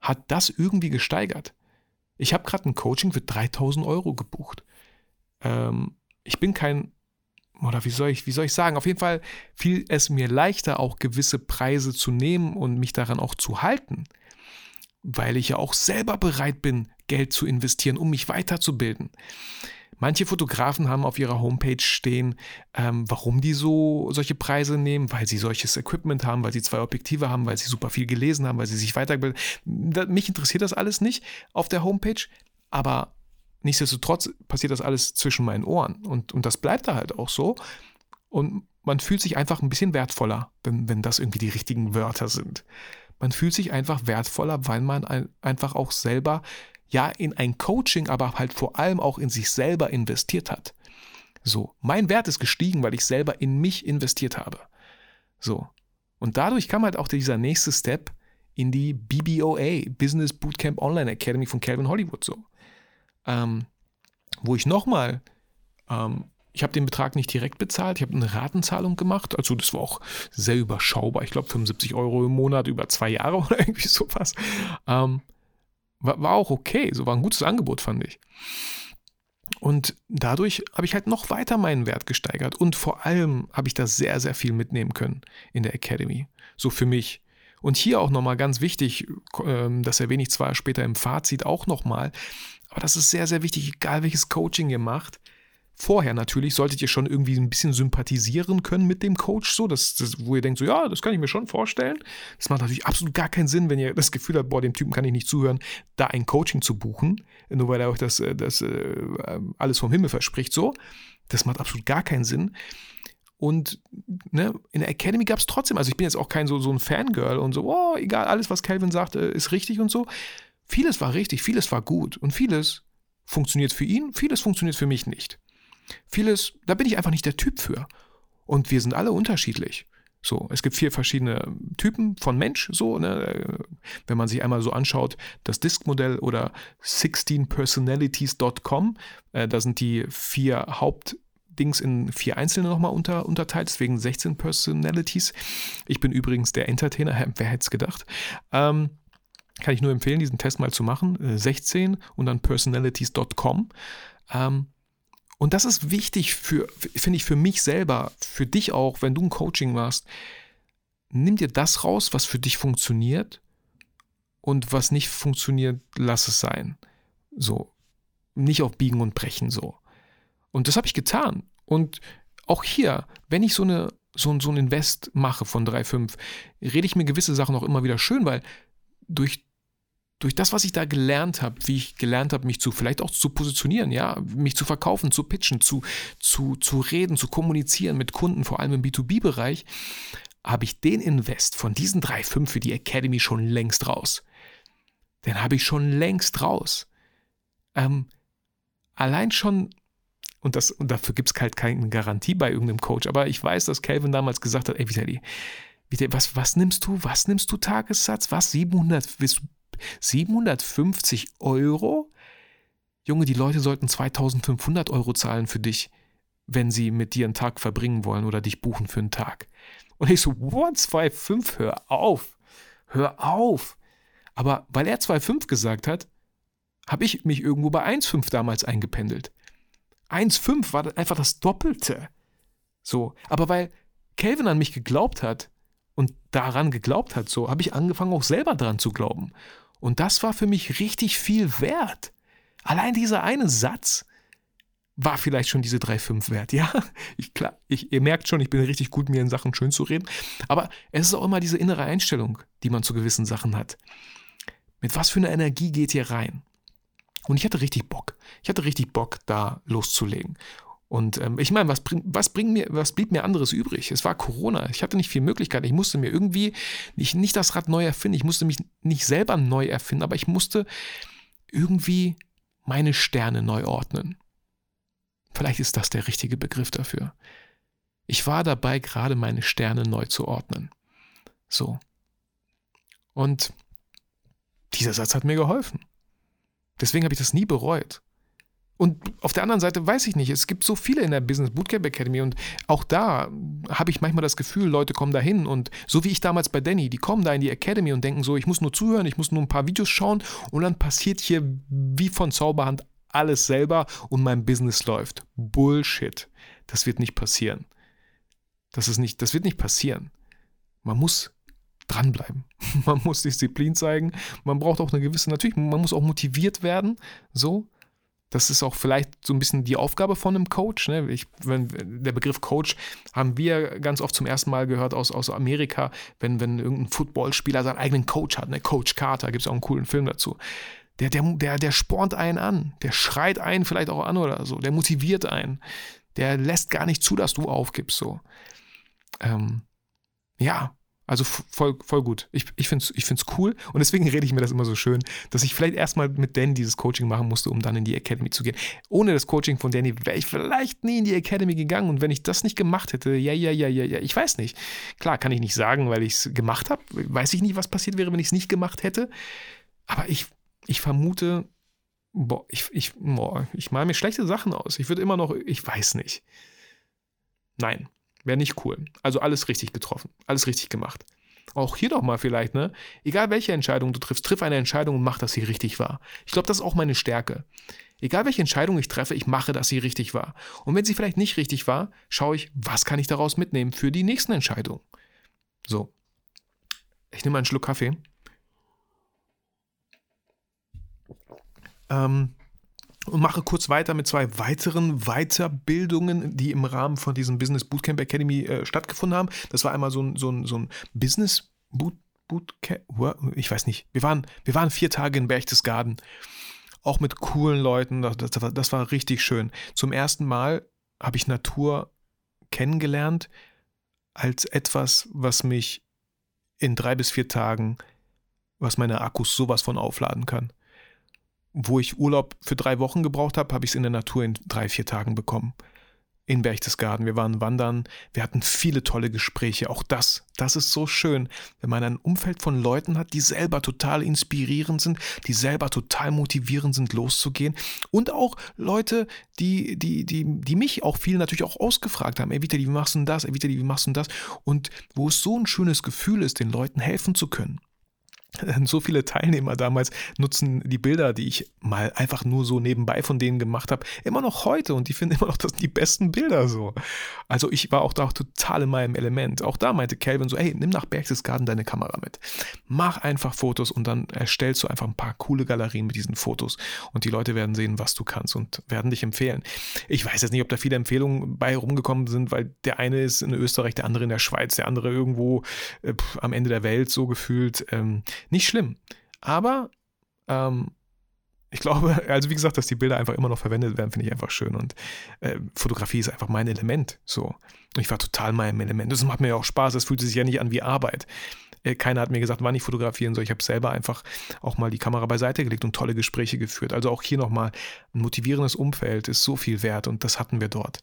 hat das irgendwie gesteigert. Ich habe gerade ein Coaching für 3000 Euro gebucht. Ähm, ich bin kein, oder wie soll, ich, wie soll ich sagen, auf jeden Fall fiel es mir leichter, auch gewisse Preise zu nehmen und mich daran auch zu halten weil ich ja auch selber bereit bin, Geld zu investieren, um mich weiterzubilden. Manche Fotografen haben auf ihrer Homepage stehen, ähm, warum die so solche Preise nehmen, weil sie solches Equipment haben, weil sie zwei Objektive haben, weil sie super viel gelesen haben, weil sie sich weiterbilden. Mich interessiert das alles nicht auf der Homepage, aber nichtsdestotrotz passiert das alles zwischen meinen Ohren und, und das bleibt da halt auch so. Und man fühlt sich einfach ein bisschen wertvoller, wenn, wenn das irgendwie die richtigen Wörter sind. Man fühlt sich einfach wertvoller, weil man ein, einfach auch selber ja in ein Coaching, aber halt vor allem auch in sich selber investiert hat. So, mein Wert ist gestiegen, weil ich selber in mich investiert habe. So. Und dadurch kam halt auch dieser nächste Step in die BBOA, Business Bootcamp Online Academy von Calvin Hollywood so. ähm, wo ich nochmal, ähm, ich habe den Betrag nicht direkt bezahlt, ich habe eine Ratenzahlung gemacht, also das war auch sehr überschaubar, ich glaube 75 Euro im Monat über zwei Jahre oder irgendwie sowas. Ähm, war, war auch okay, so war ein gutes Angebot, fand ich. Und dadurch habe ich halt noch weiter meinen Wert gesteigert. Und vor allem habe ich da sehr, sehr viel mitnehmen können in der Academy. So für mich. Und hier auch nochmal ganz wichtig, ähm, das erwähne ich zwar später im Fazit auch nochmal, aber das ist sehr, sehr wichtig, egal welches Coaching ihr macht. Vorher natürlich solltet ihr schon irgendwie ein bisschen sympathisieren können mit dem Coach, so, dass, dass, wo ihr denkt, so, ja, das kann ich mir schon vorstellen. Das macht natürlich absolut gar keinen Sinn, wenn ihr das Gefühl habt, boah, dem Typen kann ich nicht zuhören, da ein Coaching zu buchen, nur weil er euch das, äh, das äh, alles vom Himmel verspricht, so. Das macht absolut gar keinen Sinn. Und ne, in der Academy gab es trotzdem, also ich bin jetzt auch kein so, so ein Fangirl und so, oh, egal, alles, was Calvin sagt, äh, ist richtig und so. Vieles war richtig, vieles war gut und vieles funktioniert für ihn, vieles funktioniert für mich nicht. Vieles, da bin ich einfach nicht der Typ für. Und wir sind alle unterschiedlich. So, es gibt vier verschiedene Typen von Mensch, so, ne? Wenn man sich einmal so anschaut, das Disk-Modell oder 16personalities.com, äh, da sind die vier Hauptdings in vier einzelne nochmal unter, unterteilt, deswegen 16 Personalities. Ich bin übrigens der Entertainer, wer hätte es gedacht. Ähm, kann ich nur empfehlen, diesen Test mal zu machen. 16 äh, und dann personalities.com. Ähm, und das ist wichtig für, finde ich, für mich selber, für dich auch, wenn du ein Coaching machst. Nimm dir das raus, was für dich funktioniert und was nicht funktioniert, lass es sein. So. Nicht auf Biegen und Brechen so. Und das habe ich getan. Und auch hier, wenn ich so eine so, so ein Invest mache von 3,5, rede ich mir gewisse Sachen auch immer wieder schön, weil durch durch das, was ich da gelernt habe, wie ich gelernt habe, mich zu vielleicht auch zu positionieren, ja, mich zu verkaufen, zu pitchen, zu, zu, zu reden, zu kommunizieren mit Kunden, vor allem im B2B-Bereich, habe ich den Invest von diesen 3,5 für die Academy schon längst raus. Den habe ich schon längst raus. Ähm, allein schon, und, das, und dafür gibt es halt keine Garantie bei irgendeinem Coach, aber ich weiß, dass Calvin damals gesagt hat, ey Vitali, was, was nimmst du, was nimmst du Tagessatz, was, 700, willst du 750 Euro? Junge, die Leute sollten 2500 Euro zahlen für dich, wenn sie mit dir einen Tag verbringen wollen oder dich buchen für einen Tag. Und ich so, what, 2,5, hör auf, hör auf. Aber weil er 2,5 gesagt hat, habe ich mich irgendwo bei 1,5 damals eingependelt. 1,5 war einfach das Doppelte. So, aber weil Calvin an mich geglaubt hat und daran geglaubt hat, so habe ich angefangen auch selber dran zu glauben. Und das war für mich richtig viel wert. Allein dieser eine Satz war vielleicht schon diese 3,5 wert. Ja, ich, klar, ich, ihr merkt schon, ich bin richtig gut, mir in Sachen schön zu reden. Aber es ist auch immer diese innere Einstellung, die man zu gewissen Sachen hat. Mit was für einer Energie geht ihr rein? Und ich hatte richtig Bock. Ich hatte richtig Bock, da loszulegen. Und ähm, ich meine, was, bring, was, bring mir, was blieb mir anderes übrig? Es war Corona. Ich hatte nicht viel Möglichkeit. Ich musste mir irgendwie nicht, nicht das Rad neu erfinden. Ich musste mich nicht selber neu erfinden, aber ich musste irgendwie meine Sterne neu ordnen. Vielleicht ist das der richtige Begriff dafür. Ich war dabei, gerade meine Sterne neu zu ordnen. So. Und dieser Satz hat mir geholfen. Deswegen habe ich das nie bereut. Und auf der anderen Seite weiß ich nicht, es gibt so viele in der Business Bootcamp Academy und auch da habe ich manchmal das Gefühl, Leute kommen da hin und so wie ich damals bei Danny, die kommen da in die Academy und denken so, ich muss nur zuhören, ich muss nur ein paar Videos schauen und dann passiert hier wie von Zauberhand alles selber und mein Business läuft. Bullshit. Das wird nicht passieren. Das ist nicht, das wird nicht passieren. Man muss dranbleiben. Man muss Disziplin zeigen. Man braucht auch eine gewisse, natürlich, man muss auch motiviert werden, so. Das ist auch vielleicht so ein bisschen die Aufgabe von einem Coach. Ne? Ich, wenn, der Begriff Coach haben wir ganz oft zum ersten Mal gehört aus, aus Amerika, wenn, wenn irgendein Footballspieler seinen eigenen Coach hat, ne? Coach Carter, gibt es auch einen coolen Film dazu. Der, der, der, der spornt einen an, der schreit einen vielleicht auch an oder so, der motiviert einen, der lässt gar nicht zu, dass du aufgibst. So. Ähm, ja, also voll, voll gut. Ich, ich finde es ich find's cool und deswegen rede ich mir das immer so schön, dass ich vielleicht erstmal mit Dan dieses Coaching machen musste, um dann in die Academy zu gehen. Ohne das Coaching von Danny wäre ich vielleicht nie in die Academy gegangen und wenn ich das nicht gemacht hätte, ja, ja, ja, ja, ja, ich weiß nicht. Klar, kann ich nicht sagen, weil ich es gemacht habe. Weiß ich nicht, was passiert wäre, wenn ich es nicht gemacht hätte. Aber ich, ich vermute, boah, ich, ich, boah, ich male mir schlechte Sachen aus. Ich würde immer noch, ich weiß nicht. Nein, wäre nicht cool. Also alles richtig getroffen, alles richtig gemacht. Auch hier nochmal vielleicht, ne? Egal welche Entscheidung du triffst, triff eine Entscheidung und mach, dass sie richtig war. Ich glaube, das ist auch meine Stärke. Egal welche Entscheidung ich treffe, ich mache, dass sie richtig war. Und wenn sie vielleicht nicht richtig war, schaue ich, was kann ich daraus mitnehmen für die nächsten Entscheidungen. So. Ich nehme einen Schluck Kaffee. Ähm, und mache kurz weiter mit zwei weiteren Weiterbildungen, die im Rahmen von diesem Business Bootcamp Academy äh, stattgefunden haben. Das war einmal so ein, so ein, so ein Business Boot, Bootcamp, ich weiß nicht. Wir waren, wir waren vier Tage in Berchtesgaden, auch mit coolen Leuten. Das, das, das war richtig schön. Zum ersten Mal habe ich Natur kennengelernt als etwas, was mich in drei bis vier Tagen, was meine Akkus sowas von aufladen kann wo ich Urlaub für drei Wochen gebraucht habe, habe ich es in der Natur in drei, vier Tagen bekommen. In Berchtesgaden. Wir waren wandern. Wir hatten viele tolle Gespräche. Auch das, das ist so schön, wenn man ein Umfeld von Leuten hat, die selber total inspirierend sind, die selber total motivierend sind, loszugehen. Und auch Leute, die, die, die, die mich auch viel natürlich auch ausgefragt haben. Ey, Vitali, wie machst du denn das? Ey, Vitali, wie machst du denn das? Und wo es so ein schönes Gefühl ist, den Leuten helfen zu können. so viele Teilnehmer damals nutzen die Bilder, die ich mal einfach nur so nebenbei von denen gemacht habe, immer noch heute und die finden immer noch das die besten Bilder so. Also ich war auch da auch total in meinem Element. Auch da meinte Calvin so, hey, nimm nach Berchtesgaden deine Kamera mit. Mach einfach Fotos und dann erstellst du einfach ein paar coole Galerien mit diesen Fotos und die Leute werden sehen, was du kannst und werden dich empfehlen. Ich weiß jetzt nicht, ob da viele Empfehlungen bei rumgekommen sind, weil der eine ist in Österreich, der andere in der Schweiz, der andere irgendwo äh, am Ende der Welt so gefühlt. Ähm, nicht schlimm. Aber ähm, ich glaube, also wie gesagt, dass die Bilder einfach immer noch verwendet werden, finde ich einfach schön. Und äh, Fotografie ist einfach mein Element. So. Und ich war total meinem Element. Das macht mir ja auch Spaß. Es fühlt sich ja nicht an wie Arbeit. Äh, keiner hat mir gesagt, wann ich fotografieren soll. Ich habe selber einfach auch mal die Kamera beiseite gelegt und tolle Gespräche geführt. Also auch hier nochmal, ein motivierendes Umfeld ist so viel wert und das hatten wir dort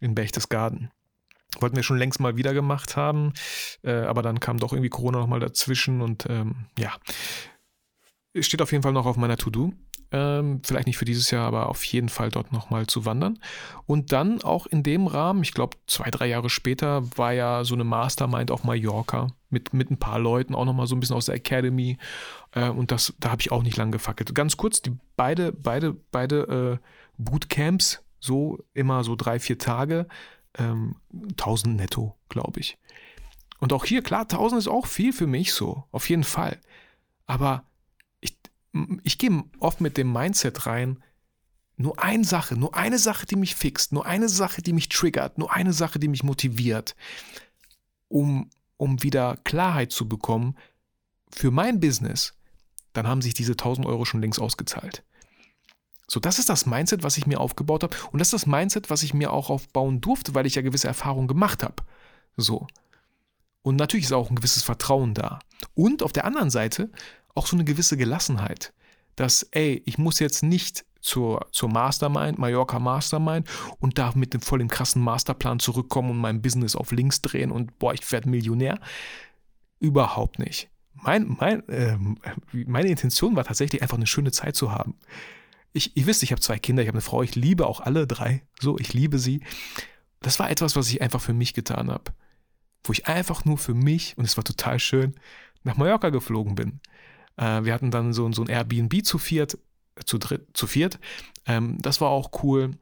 in Berchtesgaden. Wollten wir schon längst mal wieder gemacht haben, äh, aber dann kam doch irgendwie Corona nochmal dazwischen und ähm, ja, steht auf jeden Fall noch auf meiner To-Do. Ähm, vielleicht nicht für dieses Jahr, aber auf jeden Fall dort nochmal zu wandern. Und dann auch in dem Rahmen, ich glaube zwei, drei Jahre später, war ja so eine Mastermind auf Mallorca mit, mit ein paar Leuten, auch nochmal so ein bisschen aus der Academy. Äh, und das, da habe ich auch nicht lange gefackelt. Ganz kurz, die beide, beide, beide äh, Bootcamps, so immer so drei, vier Tage, ähm, 1000 netto, glaube ich. Und auch hier, klar, 1000 ist auch viel für mich so, auf jeden Fall. Aber ich, ich gehe oft mit dem Mindset rein, nur eine Sache, nur eine Sache, die mich fixt, nur eine Sache, die mich triggert, nur eine Sache, die mich motiviert, um, um wieder Klarheit zu bekommen für mein Business, dann haben sich diese 1000 Euro schon längst ausgezahlt. So, das ist das Mindset, was ich mir aufgebaut habe. Und das ist das Mindset, was ich mir auch aufbauen durfte, weil ich ja gewisse Erfahrungen gemacht habe. So. Und natürlich ist auch ein gewisses Vertrauen da. Und auf der anderen Seite auch so eine gewisse Gelassenheit. Dass, ey, ich muss jetzt nicht zur, zur Mastermind, Mallorca Mastermind und da mit dem voll dem krassen Masterplan zurückkommen und mein Business auf links drehen und boah, ich werde Millionär. Überhaupt nicht. Mein, mein, äh, meine Intention war tatsächlich einfach eine schöne Zeit zu haben ich, ihr wisst, ich habe zwei Kinder, ich habe eine Frau, ich liebe auch alle drei. So, ich liebe sie. Das war etwas, was ich einfach für mich getan habe. Wo ich einfach nur für mich, und es war total schön, nach Mallorca geflogen bin. Äh, wir hatten dann so, so ein Airbnb zu viert, zu dritt, zu viert. Ähm, das war auch cool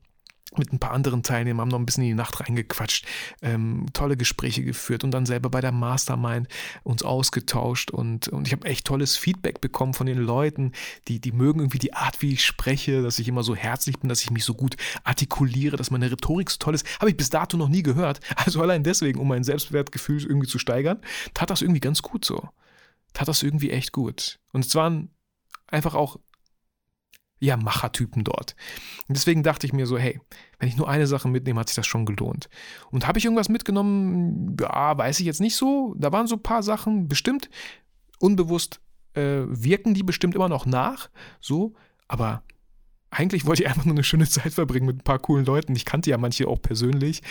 mit ein paar anderen Teilnehmern, haben noch ein bisschen in die Nacht reingequatscht, ähm, tolle Gespräche geführt und dann selber bei der Mastermind uns ausgetauscht und, und ich habe echt tolles Feedback bekommen von den Leuten, die, die mögen irgendwie die Art, wie ich spreche, dass ich immer so herzlich bin, dass ich mich so gut artikuliere, dass meine Rhetorik so toll ist. Habe ich bis dato noch nie gehört. Also allein deswegen, um mein Selbstwertgefühl irgendwie zu steigern, tat das irgendwie ganz gut so. Tat das irgendwie echt gut. Und es waren einfach auch ja, Machertypen dort. Und deswegen dachte ich mir so, hey, wenn ich nur eine Sache mitnehme, hat sich das schon gelohnt. Und habe ich irgendwas mitgenommen? Ja, weiß ich jetzt nicht so. Da waren so ein paar Sachen, bestimmt unbewusst äh, wirken die bestimmt immer noch nach, so, aber eigentlich wollte ich einfach nur eine schöne Zeit verbringen mit ein paar coolen Leuten. Ich kannte ja manche auch persönlich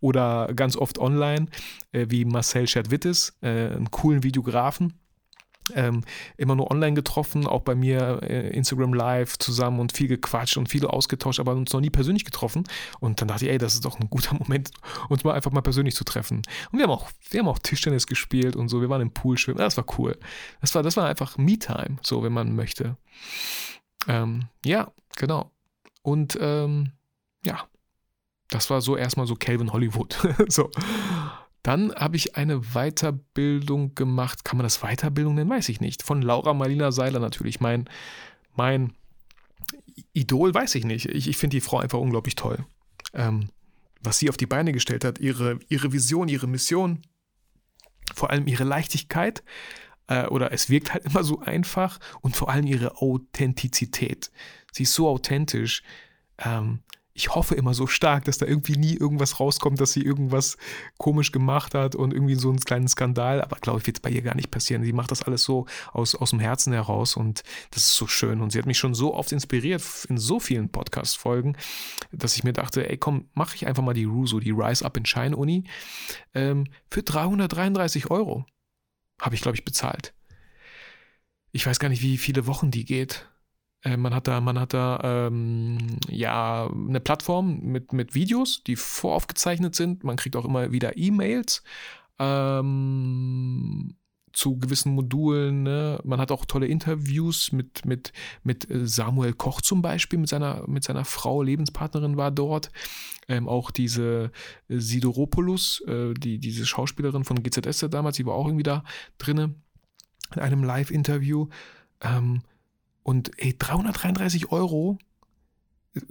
oder ganz oft online, äh, wie Marcel Schadwittis, äh, einen coolen Videografen ähm, immer nur online getroffen, auch bei mir äh, Instagram Live zusammen und viel gequatscht und viel ausgetauscht, aber uns noch nie persönlich getroffen. Und dann dachte ich, ey, das ist doch ein guter Moment, uns mal einfach mal persönlich zu treffen. Und wir haben auch, wir haben auch Tischtennis gespielt und so, wir waren im Pool schwimmen. Das war cool. Das war, das war einfach Me-Time, so wenn man möchte. Ähm, ja, genau. Und ähm, ja, das war so erstmal so Calvin Hollywood. so. Dann habe ich eine Weiterbildung gemacht. Kann man das Weiterbildung nennen? Weiß ich nicht. Von Laura Marlina Seiler natürlich. Mein, mein Idol weiß ich nicht. Ich, ich finde die Frau einfach unglaublich toll. Ähm, was sie auf die Beine gestellt hat, ihre, ihre Vision, ihre Mission, vor allem ihre Leichtigkeit, äh, oder es wirkt halt immer so einfach und vor allem ihre Authentizität. Sie ist so authentisch. Ähm, ich hoffe immer so stark, dass da irgendwie nie irgendwas rauskommt, dass sie irgendwas komisch gemacht hat und irgendwie so einen kleinen Skandal. Aber glaube ich, wird es bei ihr gar nicht passieren. Sie macht das alles so aus, aus dem Herzen heraus und das ist so schön. Und sie hat mich schon so oft inspiriert in so vielen Podcast-Folgen, dass ich mir dachte, ey, komm, mache ich einfach mal die Ruso, die Rise Up in Shine Uni ähm, für 333 Euro. Habe ich, glaube ich, bezahlt. Ich weiß gar nicht, wie viele Wochen die geht. Äh, man hat da, man hat da ähm, ja eine Plattform mit, mit Videos, die voraufgezeichnet sind. Man kriegt auch immer wieder E-Mails ähm, zu gewissen Modulen. Ne? Man hat auch tolle Interviews mit, mit, mit äh, Samuel Koch zum Beispiel, mit seiner, mit seiner Frau, Lebenspartnerin war dort. Ähm, auch diese äh, Sidoropoulos, äh, die, diese Schauspielerin von GZS damals, die war auch irgendwie da drinne in einem Live-Interview. Ähm, und ey, 333 Euro,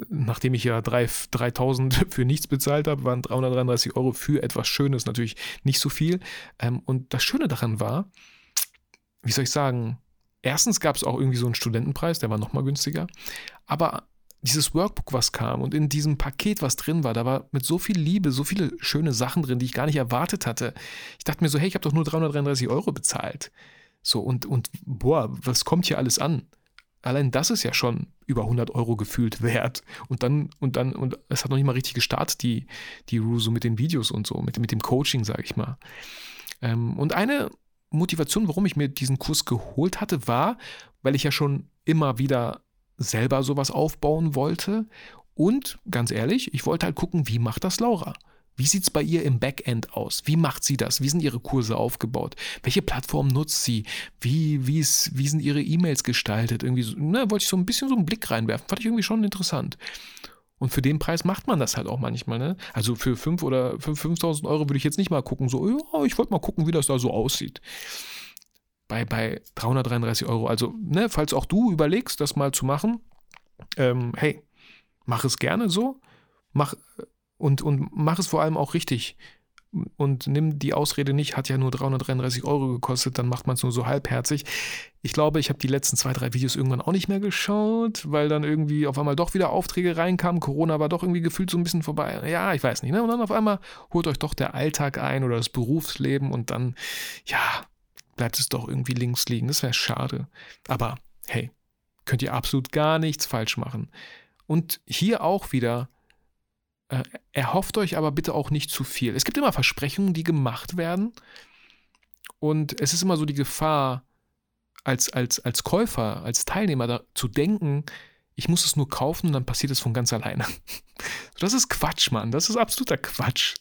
nachdem ich ja 3, 3000 für nichts bezahlt habe, waren 333 Euro für etwas Schönes natürlich nicht so viel. Ähm, und das Schöne daran war, wie soll ich sagen, erstens gab es auch irgendwie so einen Studentenpreis, der war nochmal günstiger. Aber dieses Workbook, was kam und in diesem Paket, was drin war, da war mit so viel Liebe, so viele schöne Sachen drin, die ich gar nicht erwartet hatte. Ich dachte mir so, hey, ich habe doch nur 333 Euro bezahlt. So, und, und boah, was kommt hier alles an? Allein das ist ja schon über 100 Euro gefühlt wert. Und dann, und dann, und es hat noch nicht mal richtig gestartet, die, die Ruso mit den Videos und so, mit, mit dem Coaching, sage ich mal. Ähm, und eine Motivation, warum ich mir diesen Kurs geholt hatte, war, weil ich ja schon immer wieder selber sowas aufbauen wollte. Und ganz ehrlich, ich wollte halt gucken, wie macht das Laura? Wie sieht es bei ihr im Backend aus? Wie macht sie das? Wie sind ihre Kurse aufgebaut? Welche Plattform nutzt sie? Wie, wie, ist, wie sind ihre E-Mails gestaltet? Irgendwie so, ne, wollte ich so ein bisschen so einen Blick reinwerfen. Fand ich irgendwie schon interessant. Und für den Preis macht man das halt auch manchmal. Ne? Also für 5 oder 5.000 Euro würde ich jetzt nicht mal gucken, so, ja, ich wollte mal gucken, wie das da so aussieht. Bei, bei 333 Euro. Also, ne, falls auch du überlegst, das mal zu machen, ähm, hey, mach es gerne so. Mach, und, und mach es vor allem auch richtig. Und nimm die Ausrede nicht, hat ja nur 333 Euro gekostet, dann macht man es nur so halbherzig. Ich glaube, ich habe die letzten zwei, drei Videos irgendwann auch nicht mehr geschaut, weil dann irgendwie auf einmal doch wieder Aufträge reinkamen. Corona war doch irgendwie gefühlt so ein bisschen vorbei. Ja, ich weiß nicht. Ne? Und dann auf einmal holt euch doch der Alltag ein oder das Berufsleben und dann, ja, bleibt es doch irgendwie links liegen. Das wäre schade. Aber hey, könnt ihr absolut gar nichts falsch machen. Und hier auch wieder, äh, erhofft euch aber bitte auch nicht zu viel. Es gibt immer Versprechungen, die gemacht werden. Und es ist immer so die Gefahr, als, als, als Käufer, als Teilnehmer da, zu denken, ich muss es nur kaufen und dann passiert es von ganz alleine. Das ist Quatsch, Mann. Das ist absoluter Quatsch.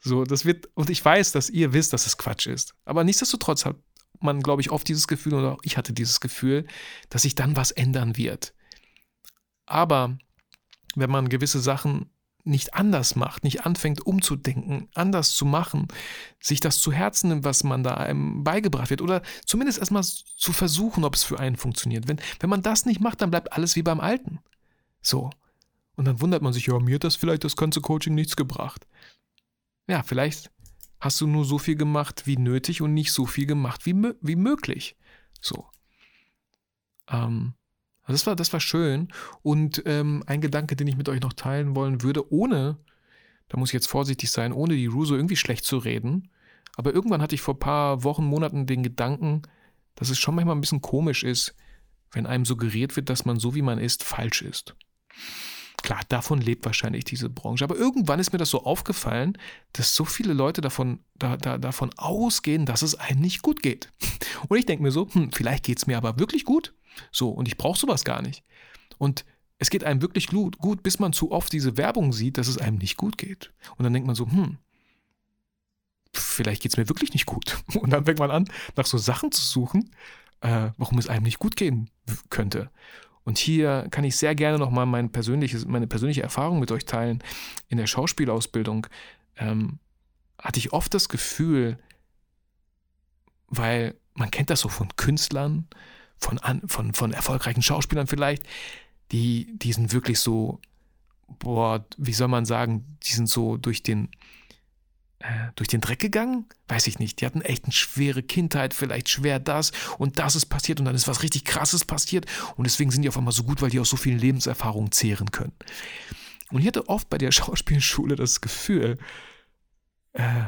So, das wird, und ich weiß, dass ihr wisst, dass es Quatsch ist. Aber nichtsdestotrotz hat man, glaube ich, oft dieses Gefühl, oder auch ich hatte dieses Gefühl, dass sich dann was ändern wird. Aber wenn man gewisse Sachen nicht anders macht, nicht anfängt umzudenken, anders zu machen, sich das zu Herzen nimmt, was man da einem beigebracht wird oder zumindest erstmal zu versuchen, ob es für einen funktioniert. Wenn, wenn man das nicht macht, dann bleibt alles wie beim Alten. So. Und dann wundert man sich, ja, mir hat das vielleicht das ganze Coaching nichts gebracht. Ja, vielleicht hast du nur so viel gemacht wie nötig und nicht so viel gemacht wie, wie möglich. So. Ähm, also das war, das war schön. Und ähm, ein Gedanke, den ich mit euch noch teilen wollen würde, ohne, da muss ich jetzt vorsichtig sein, ohne die Ruso irgendwie schlecht zu reden. Aber irgendwann hatte ich vor ein paar Wochen, Monaten den Gedanken, dass es schon manchmal ein bisschen komisch ist, wenn einem suggeriert wird, dass man so wie man ist, falsch ist. Klar, davon lebt wahrscheinlich diese Branche. Aber irgendwann ist mir das so aufgefallen, dass so viele Leute davon, da, da, davon ausgehen, dass es einem nicht gut geht. Und ich denke mir so, hm, vielleicht geht es mir aber wirklich gut. So, und ich brauche sowas gar nicht. Und es geht einem wirklich gut, gut, bis man zu oft diese Werbung sieht, dass es einem nicht gut geht. Und dann denkt man so, hm, vielleicht geht es mir wirklich nicht gut. Und dann fängt man an, nach so Sachen zu suchen, äh, warum es einem nicht gut gehen könnte. Und hier kann ich sehr gerne nochmal mein persönliches, meine persönliche Erfahrung mit euch teilen. In der Schauspielausbildung ähm, hatte ich oft das Gefühl, weil man kennt das so von Künstlern, von, von, von erfolgreichen Schauspielern vielleicht, die, die sind wirklich so, boah, wie soll man sagen, die sind so durch den, durch den Dreck gegangen? Weiß ich nicht. Die hatten echt eine schwere Kindheit, vielleicht schwer das und das ist passiert und dann ist was richtig Krasses passiert und deswegen sind die auf einmal so gut, weil die aus so vielen Lebenserfahrungen zehren können. Und ich hatte oft bei der Schauspielschule das Gefühl, äh,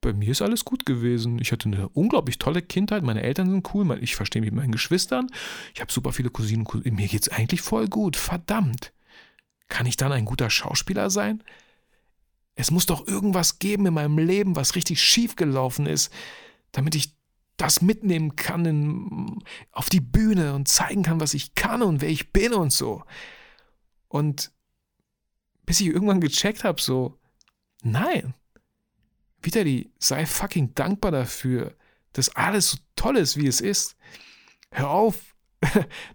bei mir ist alles gut gewesen. Ich hatte eine unglaublich tolle Kindheit. Meine Eltern sind cool. Ich verstehe mich mit meinen Geschwistern. Ich habe super viele Cousinen. Cousinen. Mir geht es eigentlich voll gut. Verdammt. Kann ich dann ein guter Schauspieler sein? Es muss doch irgendwas geben in meinem Leben, was richtig schief gelaufen ist, damit ich das mitnehmen kann in, auf die Bühne und zeigen kann, was ich kann und wer ich bin und so. Und bis ich irgendwann gecheckt habe, so, nein, Vitali, sei fucking dankbar dafür, dass alles so toll ist, wie es ist. Hör auf,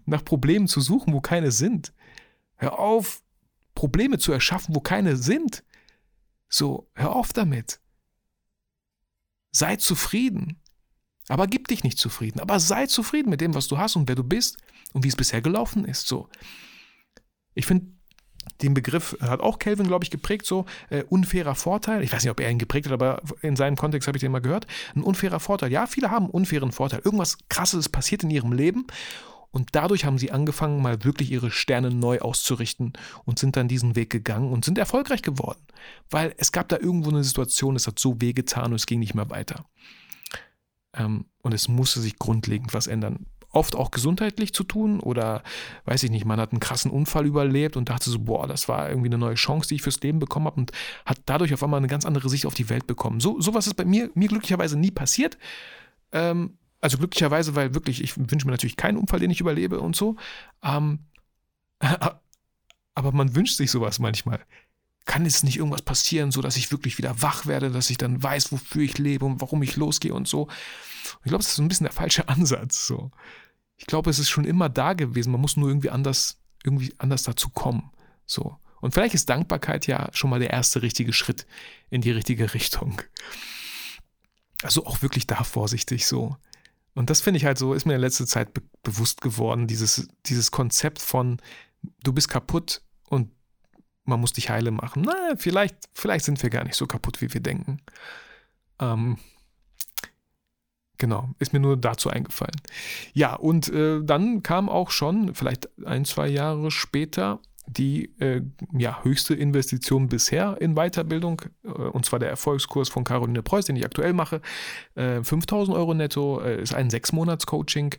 nach Problemen zu suchen, wo keine sind. Hör auf, Probleme zu erschaffen, wo keine sind. So, hör auf damit. Sei zufrieden. Aber gib dich nicht zufrieden. Aber sei zufrieden mit dem, was du hast und wer du bist und wie es bisher gelaufen ist. So. Ich finde, den Begriff hat auch Calvin, glaube ich, geprägt, so äh, unfairer Vorteil. Ich weiß nicht, ob er ihn geprägt hat, aber in seinem Kontext habe ich den mal gehört. Ein unfairer Vorteil. Ja, viele haben einen unfairen Vorteil. Irgendwas Krasses passiert in ihrem Leben und dadurch haben sie angefangen, mal wirklich ihre Sterne neu auszurichten und sind dann diesen Weg gegangen und sind erfolgreich geworden. Weil es gab da irgendwo eine Situation, es hat so wehgetan und es ging nicht mehr weiter. Ähm, und es musste sich grundlegend was ändern. Oft auch gesundheitlich zu tun oder weiß ich nicht, man hat einen krassen Unfall überlebt und dachte so, boah, das war irgendwie eine neue Chance, die ich fürs Leben bekommen habe und hat dadurch auf einmal eine ganz andere Sicht auf die Welt bekommen. So sowas ist bei mir, mir glücklicherweise nie passiert. Ähm, also glücklicherweise, weil wirklich, ich wünsche mir natürlich keinen Unfall, den ich überlebe und so. Ähm, aber man wünscht sich sowas manchmal. Kann es nicht irgendwas passieren, so dass ich wirklich wieder wach werde, dass ich dann weiß, wofür ich lebe und warum ich losgehe und so. ich glaube, das ist so ein bisschen der falsche Ansatz. So. Ich glaube, es ist schon immer da gewesen. Man muss nur irgendwie anders, irgendwie anders dazu kommen. So. Und vielleicht ist Dankbarkeit ja schon mal der erste richtige Schritt in die richtige Richtung. Also auch wirklich da vorsichtig so. Und das finde ich halt so, ist mir in letzter Zeit be bewusst geworden, dieses, dieses Konzept von, du bist kaputt und man muss dich heile machen. Na, vielleicht, vielleicht sind wir gar nicht so kaputt, wie wir denken. Ähm, genau, ist mir nur dazu eingefallen. Ja, und äh, dann kam auch schon, vielleicht ein, zwei Jahre später, die äh, ja, höchste Investition bisher in Weiterbildung, äh, und zwar der Erfolgskurs von Caroline Preuß, den ich aktuell mache. Äh, 5000 Euro netto äh, ist ein Sechs-Monats-Coaching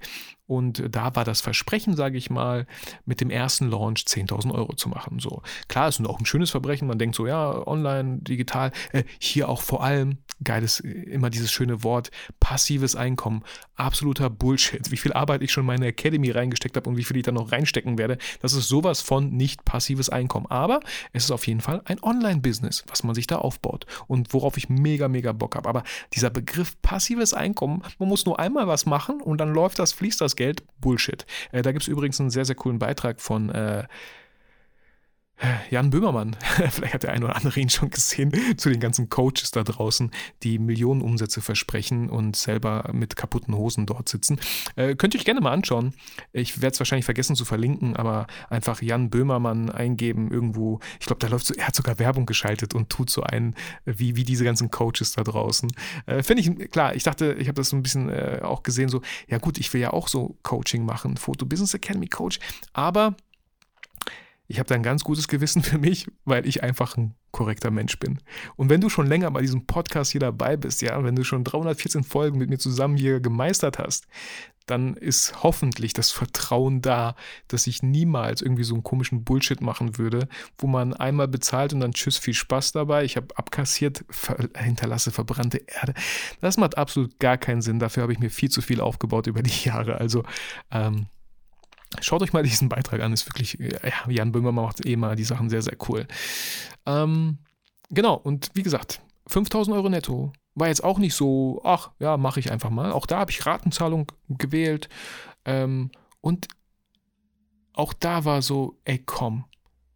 und da war das Versprechen, sage ich mal, mit dem ersten Launch 10.000 Euro zu machen. So klar, ist auch ein schönes Verbrechen. Man denkt so, ja, online, digital. Äh, hier auch vor allem geiles, immer dieses schöne Wort, passives Einkommen. Absoluter Bullshit. Wie viel Arbeit ich schon in meine Academy reingesteckt habe und wie viel ich da noch reinstecken werde. Das ist sowas von nicht passives Einkommen. Aber es ist auf jeden Fall ein Online-Business, was man sich da aufbaut und worauf ich mega, mega Bock habe. Aber dieser Begriff passives Einkommen, man muss nur einmal was machen und dann läuft das, fließt das Geld. Bullshit. Äh, da gibt es übrigens einen sehr, sehr coolen Beitrag von äh, Jan Böhmermann, vielleicht hat der eine oder andere ihn schon gesehen, zu den ganzen Coaches da draußen, die Millionen Umsätze versprechen und selber mit kaputten Hosen dort sitzen. Äh, könnt ihr euch gerne mal anschauen. Ich werde es wahrscheinlich vergessen zu verlinken, aber einfach Jan Böhmermann eingeben irgendwo. Ich glaube, da läuft so, er hat sogar Werbung geschaltet und tut so einen, wie, wie diese ganzen Coaches da draußen. Äh, Finde ich, klar, ich dachte, ich habe das so ein bisschen äh, auch gesehen, so, ja gut, ich will ja auch so Coaching machen, Foto Business Academy Coach, aber ich habe da ein ganz gutes Gewissen für mich, weil ich einfach ein korrekter Mensch bin. Und wenn du schon länger bei diesem Podcast hier dabei bist, ja, wenn du schon 314 Folgen mit mir zusammen hier gemeistert hast, dann ist hoffentlich das Vertrauen da, dass ich niemals irgendwie so einen komischen Bullshit machen würde, wo man einmal bezahlt und dann tschüss, viel Spaß dabei. Ich habe abkassiert, ver hinterlasse verbrannte Erde. Das macht absolut gar keinen Sinn. Dafür habe ich mir viel zu viel aufgebaut über die Jahre. Also ähm, Schaut euch mal diesen Beitrag an, ist wirklich, ja, Jan Böhmermann macht eh mal die Sachen sehr, sehr cool. Ähm, genau, und wie gesagt, 5000 Euro netto war jetzt auch nicht so, ach ja, mache ich einfach mal. Auch da habe ich Ratenzahlung gewählt. Ähm, und auch da war so, ey komm,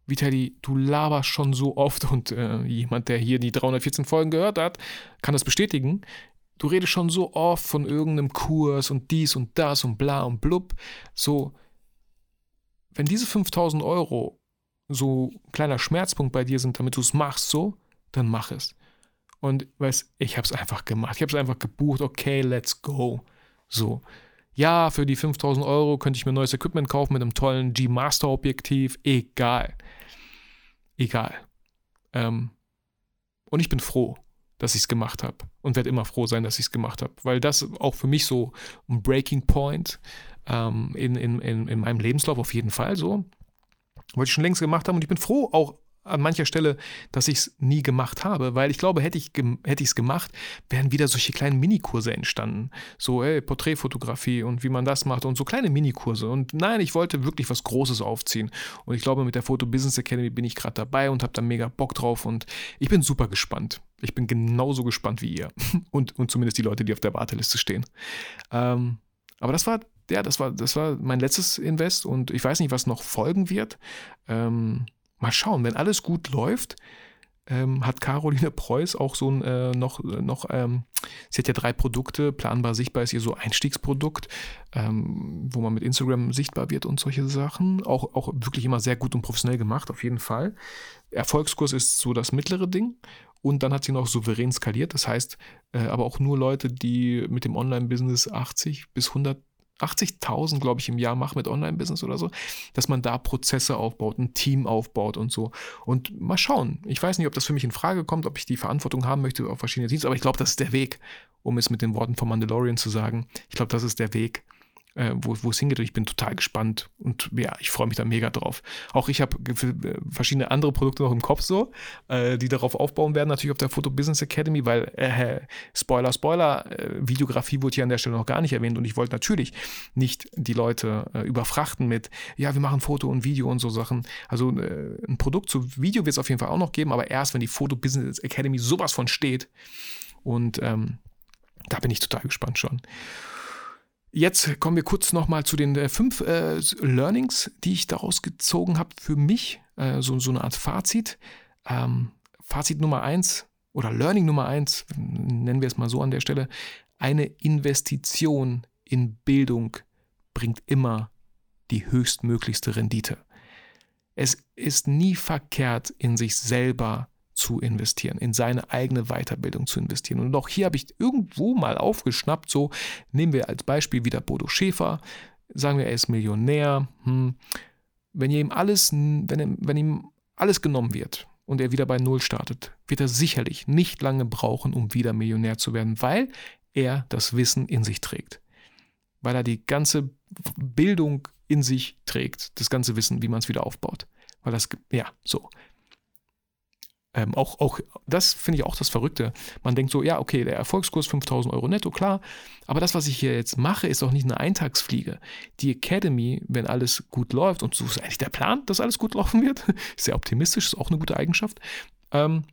Vitali, du laberst schon so oft und äh, jemand, der hier die 314 Folgen gehört hat, kann das bestätigen. Du redest schon so oft von irgendeinem Kurs und dies und das und bla und blub. So, wenn diese 5000 Euro so ein kleiner Schmerzpunkt bei dir sind, damit du es machst, so, dann mach es. Und weißt, ich habe es einfach gemacht. Ich habe es einfach gebucht. Okay, let's go. So. Ja, für die 5000 Euro könnte ich mir neues Equipment kaufen mit einem tollen G-Master-Objektiv. Egal. Egal. Ähm, und ich bin froh, dass ich es gemacht habe. Und werde immer froh sein, dass ich es gemacht habe. Weil das auch für mich so ein Breaking Point ähm, in, in, in, in meinem Lebenslauf auf jeden Fall so. Wollte ich schon längst gemacht haben und ich bin froh auch an mancher Stelle, dass ich es nie gemacht habe, weil ich glaube, hätte ich hätte es gemacht, wären wieder solche kleinen Minikurse entstanden. So, ey, Porträtfotografie und wie man das macht und so kleine Minikurse. Und nein, ich wollte wirklich was Großes aufziehen. Und ich glaube, mit der Photo Business Academy bin ich gerade dabei und habe da mega Bock drauf und ich bin super gespannt. Ich bin genauso gespannt wie ihr. Und, und zumindest die Leute, die auf der Warteliste stehen. Ähm, aber das war ja, das war, das war mein letztes Invest und ich weiß nicht, was noch folgen wird. Ähm, mal schauen, wenn alles gut läuft, ähm, hat Caroline Preuß auch so ein äh, noch, noch ähm, sie hat ja drei Produkte, planbar sichtbar ist ihr so Einstiegsprodukt, ähm, wo man mit Instagram sichtbar wird und solche Sachen. Auch, auch wirklich immer sehr gut und professionell gemacht, auf jeden Fall. Erfolgskurs ist so das mittlere Ding. Und dann hat sie noch souverän skaliert, das heißt, äh, aber auch nur Leute, die mit dem Online-Business 80 bis 100 80.000, glaube ich, im Jahr mache mit Online-Business oder so, dass man da Prozesse aufbaut, ein Team aufbaut und so. Und mal schauen. Ich weiß nicht, ob das für mich in Frage kommt, ob ich die Verantwortung haben möchte auf verschiedene Teams, aber ich glaube, das ist der Weg, um es mit den Worten von Mandalorian zu sagen. Ich glaube, das ist der Weg, äh, wo, es hingeht. Ich bin total gespannt und ja, ich freue mich da mega drauf. Auch ich habe äh, verschiedene andere Produkte noch im Kopf so, äh, die darauf aufbauen werden, natürlich auf der Photo Business Academy, weil, äh, Spoiler, Spoiler, äh, Videografie wurde hier an der Stelle noch gar nicht erwähnt und ich wollte natürlich nicht die Leute äh, überfrachten mit, ja, wir machen Foto und Video und so Sachen. Also ein Produkt zu Video wird es auf jeden Fall auch noch geben, aber erst, wenn die Photo Business Academy sowas von steht. Und ähm, da bin ich total gespannt schon. Jetzt kommen wir kurz nochmal zu den äh, fünf äh, Learnings, die ich daraus gezogen habe für mich. Äh, so, so eine Art Fazit. Ähm, Fazit Nummer eins oder Learning Nummer eins, nennen wir es mal so an der Stelle. Eine Investition in Bildung bringt immer die höchstmöglichste Rendite. Es ist nie verkehrt, in sich selber zu investieren, in seine eigene Weiterbildung zu investieren. Und auch hier habe ich irgendwo mal aufgeschnappt, so nehmen wir als Beispiel wieder Bodo Schäfer, sagen wir, er ist Millionär, hm, wenn ihm alles, wenn, wenn ihm alles genommen wird und er wieder bei Null startet, wird er sicherlich nicht lange brauchen, um wieder Millionär zu werden, weil er das Wissen in sich trägt. Weil er die ganze Bildung in sich trägt, das ganze Wissen, wie man es wieder aufbaut. Weil das, ja, so. Ähm, auch, auch das finde ich auch das Verrückte. Man denkt so, ja, okay, der Erfolgskurs 5000 Euro netto, klar. Aber das, was ich hier jetzt mache, ist auch nicht eine Eintagsfliege. Die Academy, wenn alles gut läuft, und so ist eigentlich der Plan, dass alles gut laufen wird, sehr optimistisch, ist auch eine gute Eigenschaft, ähm,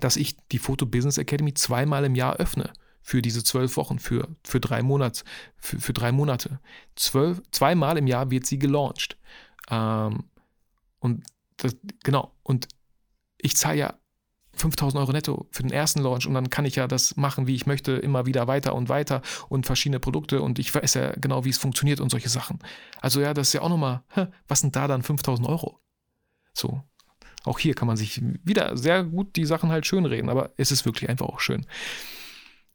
dass ich die Photo Business Academy zweimal im Jahr öffne. Für diese zwölf Wochen, für, für, drei, Monats, für, für drei Monate. Zwölf, zweimal im Jahr wird sie gelauncht. Ähm, und das, genau, und ich zahle ja 5000 Euro netto für den ersten Launch und dann kann ich ja das machen, wie ich möchte, immer wieder weiter und weiter und verschiedene Produkte und ich weiß ja genau, wie es funktioniert und solche Sachen. Also ja, das ist ja auch nochmal, was sind da dann 5000 Euro? So, auch hier kann man sich wieder sehr gut die Sachen halt schön reden, aber es ist wirklich einfach auch schön.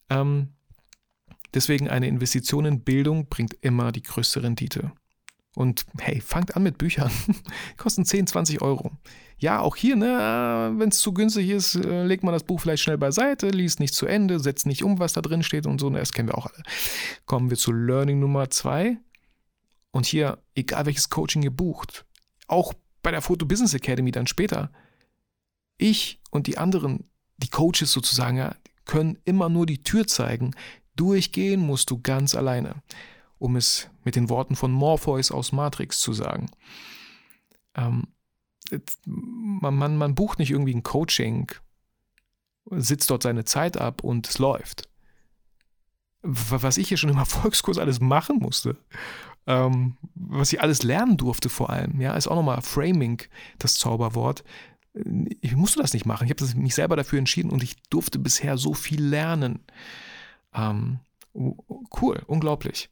Ähm, deswegen eine Investition in Bildung bringt immer die größte Rendite. Und hey, fangt an mit Büchern. Kosten 10, 20 Euro. Ja, auch hier, ne, wenn es zu günstig ist, äh, legt man das Buch vielleicht schnell beiseite, liest nicht zu Ende, setzt nicht um, was da drin steht und so. Ne, das kennen wir auch alle. Kommen wir zu Learning Nummer zwei. Und hier, egal welches Coaching ihr bucht, auch bei der Photo Business Academy dann später, ich und die anderen, die Coaches sozusagen, können immer nur die Tür zeigen. Durchgehen musst du ganz alleine um es mit den Worten von Morpheus aus Matrix zu sagen. Ähm, man, man, man bucht nicht irgendwie ein Coaching, sitzt dort seine Zeit ab und es läuft. Was ich hier schon im Erfolgskurs alles machen musste, ähm, was ich alles lernen durfte vor allem, ja, ist auch nochmal Framing, das Zauberwort. Ich musste das nicht machen. Ich habe mich selber dafür entschieden und ich durfte bisher so viel lernen. Ähm, cool, unglaublich.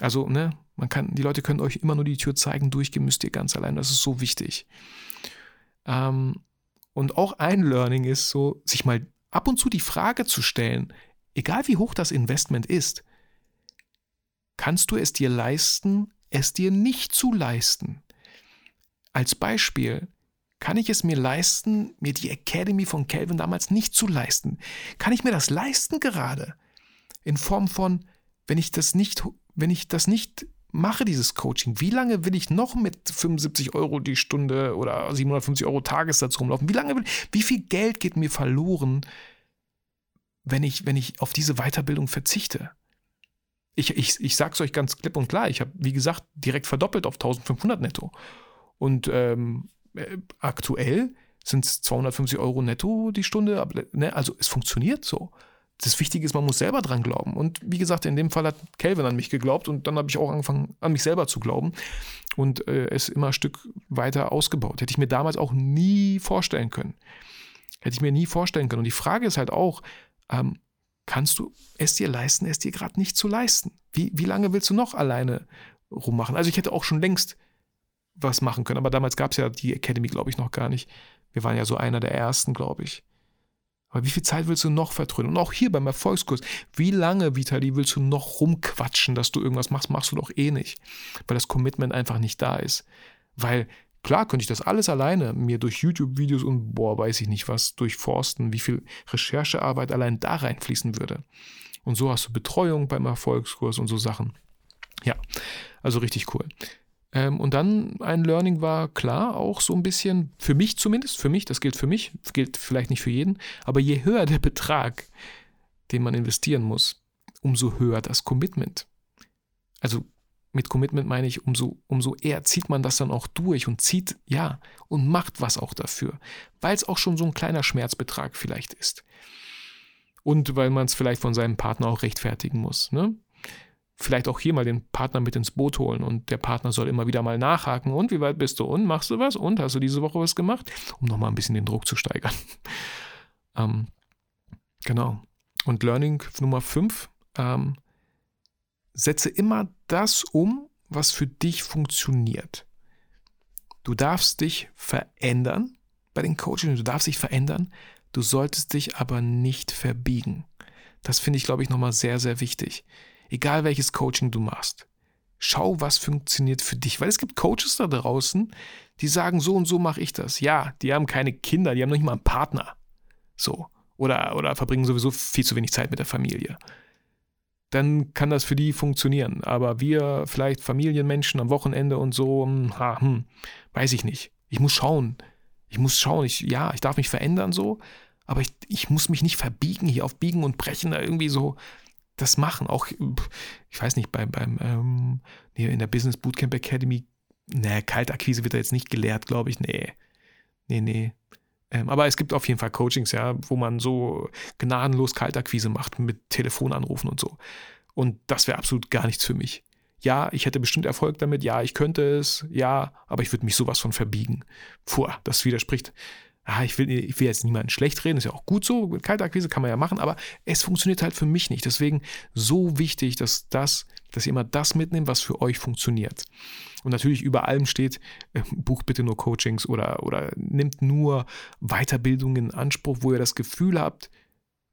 Also, ne, man kann, die Leute können euch immer nur die Tür zeigen, durchgehen müsst ihr ganz allein. Das ist so wichtig. Ähm, und auch ein Learning ist so, sich mal ab und zu die Frage zu stellen, egal wie hoch das Investment ist, kannst du es dir leisten, es dir nicht zu leisten? Als Beispiel, kann ich es mir leisten, mir die Academy von Calvin damals nicht zu leisten? Kann ich mir das leisten gerade? In Form von, wenn ich das nicht wenn ich das nicht mache, dieses Coaching, wie lange will ich noch mit 75 Euro die Stunde oder 750 Euro Tagessatz rumlaufen? Wie lange will, wie viel Geld geht mir verloren, wenn ich, wenn ich auf diese Weiterbildung verzichte? Ich, ich, ich sage es euch ganz klipp und klar, ich habe, wie gesagt, direkt verdoppelt auf 1500 netto. Und ähm, äh, aktuell sind es 250 Euro netto die Stunde. Ne? Also es funktioniert so das Wichtige ist, man muss selber dran glauben. Und wie gesagt, in dem Fall hat Calvin an mich geglaubt und dann habe ich auch angefangen, an mich selber zu glauben und äh, es immer ein Stück weiter ausgebaut. Hätte ich mir damals auch nie vorstellen können. Hätte ich mir nie vorstellen können. Und die Frage ist halt auch, ähm, kannst du es dir leisten, es dir gerade nicht zu leisten? Wie, wie lange willst du noch alleine rummachen? Also ich hätte auch schon längst was machen können, aber damals gab es ja die Academy, glaube ich, noch gar nicht. Wir waren ja so einer der ersten, glaube ich. Aber wie viel Zeit willst du noch vertrödeln? Und auch hier beim Erfolgskurs, wie lange, Vitali, willst du noch rumquatschen, dass du irgendwas machst? Machst du doch eh nicht, weil das Commitment einfach nicht da ist. Weil klar könnte ich das alles alleine mir durch YouTube-Videos und boah, weiß ich nicht was durchforsten, wie viel Recherchearbeit allein da reinfließen würde. Und so hast du Betreuung beim Erfolgskurs und so Sachen. Ja, also richtig cool. Ähm, und dann ein Learning war klar, auch so ein bisschen, für mich zumindest, für mich, das gilt für mich, gilt vielleicht nicht für jeden, aber je höher der Betrag, den man investieren muss, umso höher das Commitment. Also mit Commitment meine ich, umso, umso eher zieht man das dann auch durch und zieht, ja, und macht was auch dafür, weil es auch schon so ein kleiner Schmerzbetrag vielleicht ist. Und weil man es vielleicht von seinem Partner auch rechtfertigen muss. Ne? Vielleicht auch hier mal den Partner mit ins Boot holen und der Partner soll immer wieder mal nachhaken und wie weit bist du und machst du was und hast du diese Woche was gemacht, um nochmal ein bisschen den Druck zu steigern. ähm, genau. Und Learning Nummer 5, ähm, setze immer das um, was für dich funktioniert. Du darfst dich verändern bei den Coaching, du darfst dich verändern, du solltest dich aber nicht verbiegen. Das finde ich, glaube ich, nochmal sehr, sehr wichtig egal welches Coaching du machst. Schau, was funktioniert für dich. Weil es gibt Coaches da draußen, die sagen, so und so mache ich das. Ja, die haben keine Kinder, die haben noch nicht mal einen Partner. So. Oder, oder verbringen sowieso viel zu wenig Zeit mit der Familie. Dann kann das für die funktionieren. Aber wir, vielleicht Familienmenschen am Wochenende und so, hm, ha, hm, weiß ich nicht. Ich muss schauen. Ich muss schauen. Ich, ja, ich darf mich verändern so, aber ich, ich muss mich nicht verbiegen, hier auf Biegen und Brechen da irgendwie so das machen. Auch, ich weiß nicht, beim, beim ähm, in der Business Bootcamp Academy, ne, Kaltakquise wird da jetzt nicht gelehrt, glaube ich. Nee. Nee, nee. Ähm, aber es gibt auf jeden Fall Coachings, ja, wo man so gnadenlos Kaltakquise macht mit Telefonanrufen und so. Und das wäre absolut gar nichts für mich. Ja, ich hätte bestimmt Erfolg damit, ja, ich könnte es, ja, aber ich würde mich sowas von verbiegen. Puh, das widerspricht ah, ich, will, ich will jetzt niemanden schlecht reden, ist ja auch gut so, Kaltakquise kann man ja machen, aber es funktioniert halt für mich nicht. Deswegen so wichtig, dass das, dass ihr immer das mitnehmt, was für euch funktioniert. Und natürlich über allem steht, äh, bucht bitte nur Coachings oder, oder nimmt nur Weiterbildungen in Anspruch, wo ihr das Gefühl habt,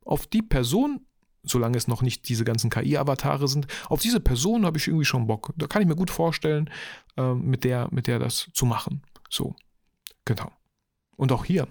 auf die Person solange es noch nicht diese ganzen KI-Avatare sind. Auf diese Person habe ich irgendwie schon Bock. Da kann ich mir gut vorstellen, äh, mit, der, mit der das zu machen. So, genau. Und auch hier,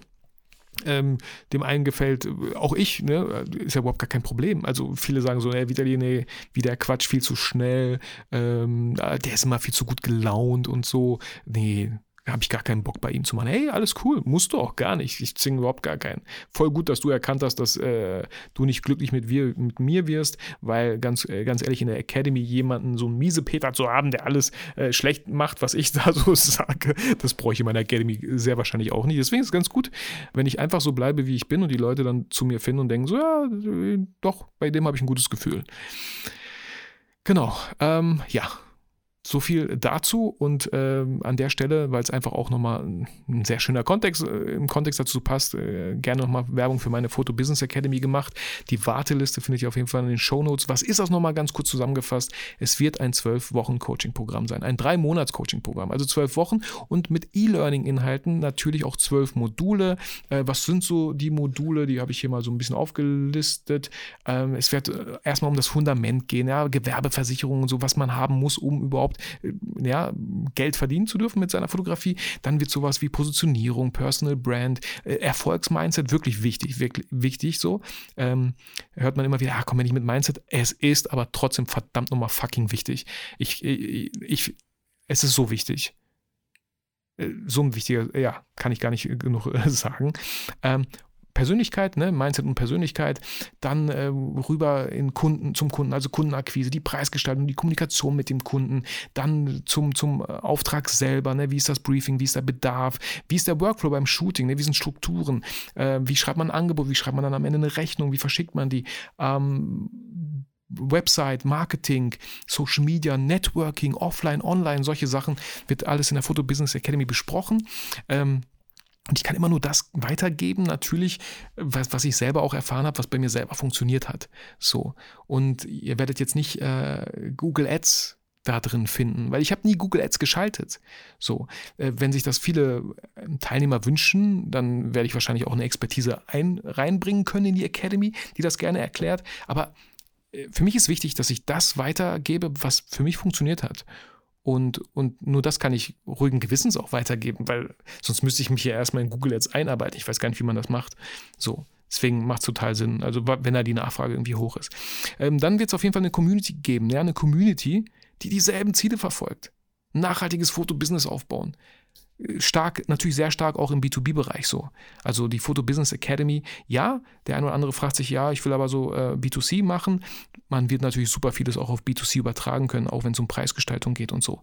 ähm, dem einen gefällt, auch ich, ne, ist ja überhaupt gar kein Problem. Also viele sagen so, ey, Vitali, nee, wieder Quatsch, viel zu schnell, ähm, der ist immer viel zu gut gelaunt und so. Nee, habe ich gar keinen Bock bei ihm zu machen. Hey, alles cool, musst du auch gar nicht. Ich zwinge überhaupt gar keinen. Voll gut, dass du erkannt hast, dass äh, du nicht glücklich mit, wir, mit mir wirst, weil ganz, äh, ganz ehrlich, in der Academy jemanden, so einen miese Peter zu haben, der alles äh, schlecht macht, was ich da so sage, das bräuchte ich in meiner Academy sehr wahrscheinlich auch nicht. Deswegen ist es ganz gut, wenn ich einfach so bleibe, wie ich bin und die Leute dann zu mir finden und denken, so, ja, doch, bei dem habe ich ein gutes Gefühl. Genau, ähm, ja, so viel dazu und ähm, an der Stelle, weil es einfach auch nochmal ein sehr schöner Kontext, äh, im Kontext dazu passt, äh, gerne nochmal Werbung für meine Photo Business Academy gemacht. Die Warteliste findet ihr auf jeden Fall in den Show Notes. Was ist das nochmal ganz kurz zusammengefasst? Es wird ein zwölf Wochen Coaching-Programm sein, ein drei Monats Coaching-Programm, also zwölf Wochen und mit E-Learning-Inhalten natürlich auch zwölf Module. Äh, was sind so die Module? Die habe ich hier mal so ein bisschen aufgelistet. Ähm, es wird äh, erstmal um das Fundament gehen, ja, Gewerbeversicherung und so, was man haben muss, um überhaupt äh, ja, Geld verdienen zu dürfen mit seiner Fotografie. Dann wird sowas wie Positionierung, Personal Brand, äh, Erfolgsmindset wirklich wichtig, wirklich wichtig so. Ähm, hört man immer wieder, ah, komm nicht mit Mindset. Es ist aber trotzdem verdammt nochmal fucking wichtig. Ich, ich, ich, es ist so wichtig äh, so ein wichtiger, ja, kann ich gar nicht genug sagen. Persönlichkeit, ne, Mindset und Persönlichkeit, dann äh, rüber in Kunden, zum Kunden, also Kundenakquise, die Preisgestaltung, die Kommunikation mit dem Kunden, dann zum, zum äh, Auftrag selber, ne, wie ist das Briefing, wie ist der Bedarf, wie ist der Workflow beim Shooting, ne, wie sind Strukturen, äh, wie schreibt man ein Angebot, wie schreibt man dann am Ende eine Rechnung, wie verschickt man die, ähm, Website, Marketing, Social Media, Networking, Offline, Online, solche Sachen wird alles in der Photo Business Academy besprochen. Ähm, und ich kann immer nur das weitergeben, natürlich, was, was ich selber auch erfahren habe, was bei mir selber funktioniert hat. So. Und ihr werdet jetzt nicht äh, Google Ads da drin finden, weil ich habe nie Google Ads geschaltet. So, äh, wenn sich das viele ähm, Teilnehmer wünschen, dann werde ich wahrscheinlich auch eine Expertise ein, reinbringen können in die Academy, die das gerne erklärt. Aber äh, für mich ist wichtig, dass ich das weitergebe, was für mich funktioniert hat. Und, und nur das kann ich ruhigen Gewissens auch weitergeben, weil sonst müsste ich mich ja erstmal in Google jetzt einarbeiten. Ich weiß gar nicht, wie man das macht. So. Deswegen macht es total Sinn, also wenn da die Nachfrage irgendwie hoch ist. Ähm, dann wird es auf jeden Fall eine Community geben, ja, eine Community, die dieselben Ziele verfolgt. Nachhaltiges Fotobusiness aufbauen, stark, natürlich sehr stark auch im B2B-Bereich so. Also die Photo Business Academy, ja, der eine oder andere fragt sich, ja, ich will aber so äh, B2C machen. Man wird natürlich super vieles auch auf B2C übertragen können, auch wenn es um Preisgestaltung geht und so.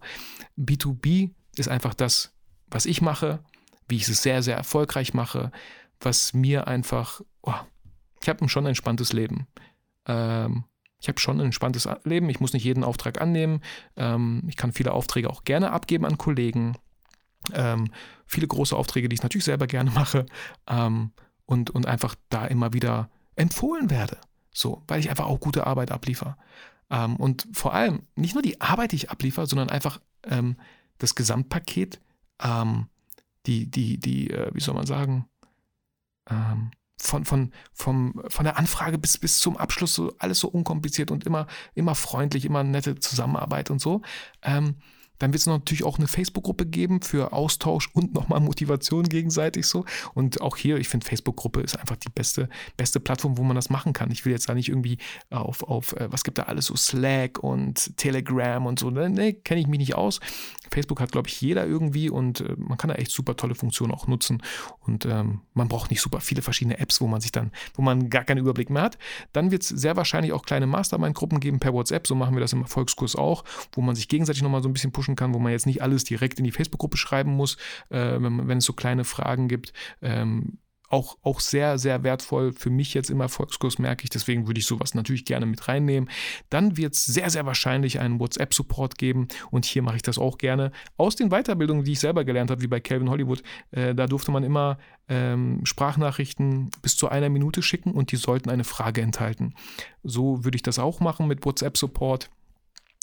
B2B ist einfach das, was ich mache, wie ich es sehr, sehr erfolgreich mache, was mir einfach, oh, ich habe schon ein entspanntes Leben. Ähm, ich habe schon ein entspanntes Leben, ich muss nicht jeden Auftrag annehmen. Ähm, ich kann viele Aufträge auch gerne abgeben an Kollegen. Ähm, viele große Aufträge, die ich natürlich selber gerne mache ähm, und, und einfach da immer wieder empfohlen werde. So, weil ich einfach auch gute Arbeit abliefere. Ähm, und vor allem nicht nur die Arbeit, die ich abliefere, sondern einfach ähm, das Gesamtpaket, ähm, die, die, die, äh, wie soll man sagen, ähm, von, von, vom, von der Anfrage bis, bis zum Abschluss so alles so unkompliziert und immer, immer freundlich, immer nette Zusammenarbeit und so. Dann wird es natürlich auch eine Facebook-Gruppe geben für Austausch und nochmal Motivation gegenseitig so. Und auch hier, ich finde, Facebook-Gruppe ist einfach die beste, beste Plattform, wo man das machen kann. Ich will jetzt da nicht irgendwie auf, auf äh, was gibt da alles so Slack und Telegram und so. Ne, ne kenne ich mich nicht aus. Facebook hat, glaube ich, jeder irgendwie und äh, man kann da echt super tolle Funktionen auch nutzen. Und ähm, man braucht nicht super viele verschiedene Apps, wo man sich dann, wo man gar keinen Überblick mehr hat. Dann wird es sehr wahrscheinlich auch kleine Mastermind-Gruppen geben per WhatsApp. So machen wir das im Erfolgskurs auch, wo man sich gegenseitig nochmal so ein bisschen pushen kann, wo man jetzt nicht alles direkt in die Facebook-Gruppe schreiben muss, äh, wenn, wenn, es so kleine Fragen gibt. Ähm, auch, auch sehr, sehr wertvoll für mich jetzt im Erfolgskurs, merke ich. Deswegen würde ich sowas natürlich gerne mit reinnehmen. Dann wird es sehr, sehr wahrscheinlich einen WhatsApp-Support geben. Und hier mache ich das auch gerne. Aus den Weiterbildungen, die ich selber gelernt habe, wie bei Calvin Hollywood, äh, da durfte man immer ähm, Sprachnachrichten bis zu einer Minute schicken und die sollten eine Frage enthalten. So würde ich das auch machen mit WhatsApp-Support.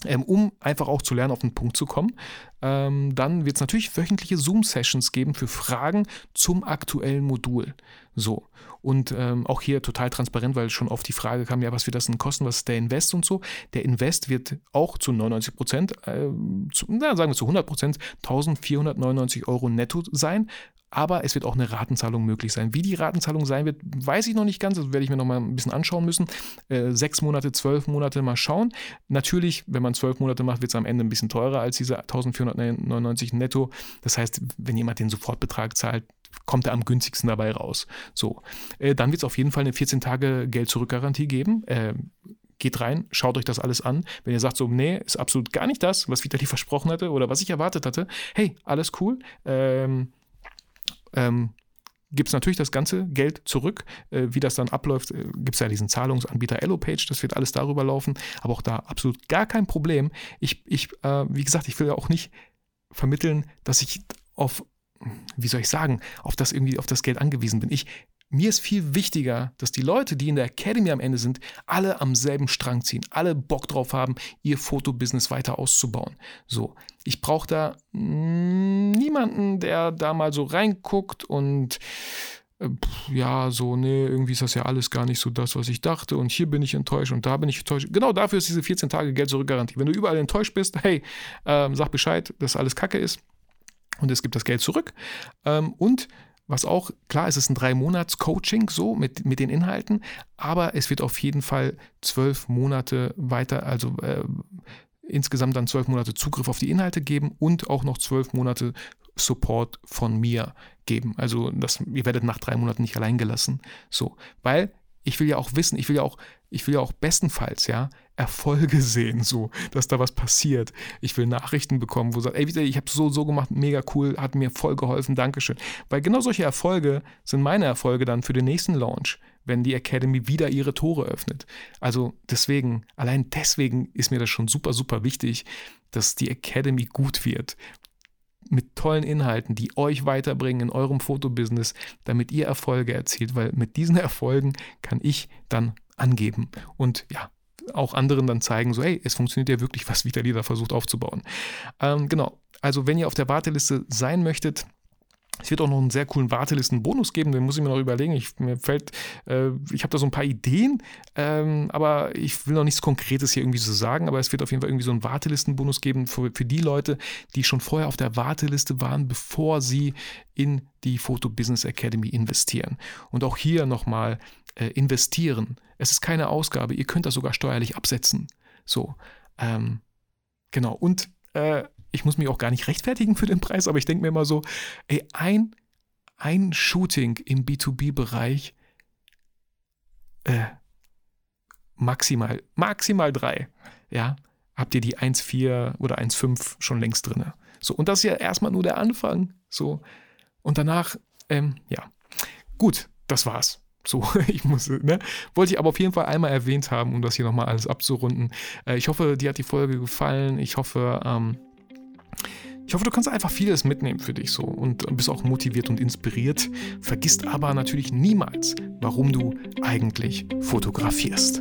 Ähm, um einfach auch zu lernen, auf den Punkt zu kommen. Ähm, dann wird es natürlich wöchentliche Zoom-Sessions geben für Fragen zum aktuellen Modul. So. Und ähm, auch hier total transparent, weil schon oft die Frage kam, ja, was wird das denn kosten, was ist der Invest und so. Der Invest wird auch zu 99 Prozent, äh, sagen wir zu 100 Prozent, 1499 Euro netto sein aber es wird auch eine Ratenzahlung möglich sein. Wie die Ratenzahlung sein wird, weiß ich noch nicht ganz. Das werde ich mir noch mal ein bisschen anschauen müssen. Äh, sechs Monate, zwölf Monate mal schauen. Natürlich, wenn man zwölf Monate macht, wird es am Ende ein bisschen teurer als diese 1499 netto. Das heißt, wenn jemand den Sofortbetrag zahlt, kommt er am günstigsten dabei raus. So, äh, dann wird es auf jeden Fall eine 14 Tage Geld-Zurück-Garantie geben. Äh, geht rein, schaut euch das alles an. Wenn ihr sagt so, nee, ist absolut gar nicht das, was Vitali versprochen hatte oder was ich erwartet hatte, hey, alles cool. Ähm, ähm, gibt es natürlich das ganze Geld zurück. Äh, wie das dann abläuft, äh, gibt es ja diesen Zahlungsanbieter EloPage, das wird alles darüber laufen, aber auch da absolut gar kein Problem. Ich, ich äh, wie gesagt, ich will ja auch nicht vermitteln, dass ich auf, wie soll ich sagen, auf das irgendwie, auf das Geld angewiesen bin. Ich mir ist viel wichtiger, dass die Leute, die in der Academy am Ende sind, alle am selben Strang ziehen, alle Bock drauf haben, ihr Fotobusiness weiter auszubauen. So, ich brauche da niemanden, der da mal so reinguckt und äh, ja, so, nee, irgendwie ist das ja alles gar nicht so das, was ich dachte und hier bin ich enttäuscht und da bin ich enttäuscht. Genau dafür ist diese 14 Tage Geld zurück Garantie. Wenn du überall enttäuscht bist, hey, ähm, sag Bescheid, dass alles Kacke ist und es gibt das Geld zurück. Ähm, und was auch, klar, es ist ein Drei-Monats-Coaching so mit, mit den Inhalten, aber es wird auf jeden Fall zwölf Monate weiter, also äh, insgesamt dann zwölf Monate Zugriff auf die Inhalte geben und auch noch zwölf Monate Support von mir geben. Also das, ihr werdet nach drei Monaten nicht allein gelassen. So, weil ich will ja auch wissen, ich will ja auch, ich will ja auch bestenfalls, ja, Erfolge sehen, so, dass da was passiert. Ich will Nachrichten bekommen, wo sagt, ey, ich habe so, so gemacht, mega cool, hat mir voll geholfen, Dankeschön. Weil genau solche Erfolge sind meine Erfolge dann für den nächsten Launch, wenn die Academy wieder ihre Tore öffnet. Also deswegen, allein deswegen ist mir das schon super, super wichtig, dass die Academy gut wird, mit tollen Inhalten, die euch weiterbringen in eurem Fotobusiness, damit ihr Erfolge erzielt, weil mit diesen Erfolgen kann ich dann angeben und ja, auch anderen dann zeigen, so hey, es funktioniert ja wirklich, was Vitali da versucht aufzubauen. Ähm, genau, also wenn ihr auf der Warteliste sein möchtet, es wird auch noch einen sehr coolen Wartelistenbonus geben, den muss ich mir noch überlegen. Ich, mir fällt, äh, ich habe da so ein paar Ideen, ähm, aber ich will noch nichts Konkretes hier irgendwie so sagen, aber es wird auf jeden Fall irgendwie so einen Wartelistenbonus geben für, für die Leute, die schon vorher auf der Warteliste waren, bevor sie in die Photo Business Academy investieren. Und auch hier nochmal äh, investieren. Es ist keine Ausgabe, ihr könnt das sogar steuerlich absetzen. So, ähm, genau. Und äh, ich muss mich auch gar nicht rechtfertigen für den Preis, aber ich denke mir immer so, ey, ein, ein Shooting im B2B-Bereich, äh, maximal, maximal drei, ja, habt ihr die 1,4 oder 1,5 schon längst drin. So, und das ist ja erstmal nur der Anfang. So, und danach, ähm, ja, gut, das war's. So, ich muss, ne? Wollte ich aber auf jeden Fall einmal erwähnt haben, um das hier nochmal alles abzurunden. Äh, ich hoffe, dir hat die Folge gefallen. Ich hoffe, ähm, ich hoffe, du kannst einfach vieles mitnehmen für dich so und bist auch motiviert und inspiriert. Vergisst aber natürlich niemals, warum du eigentlich fotografierst.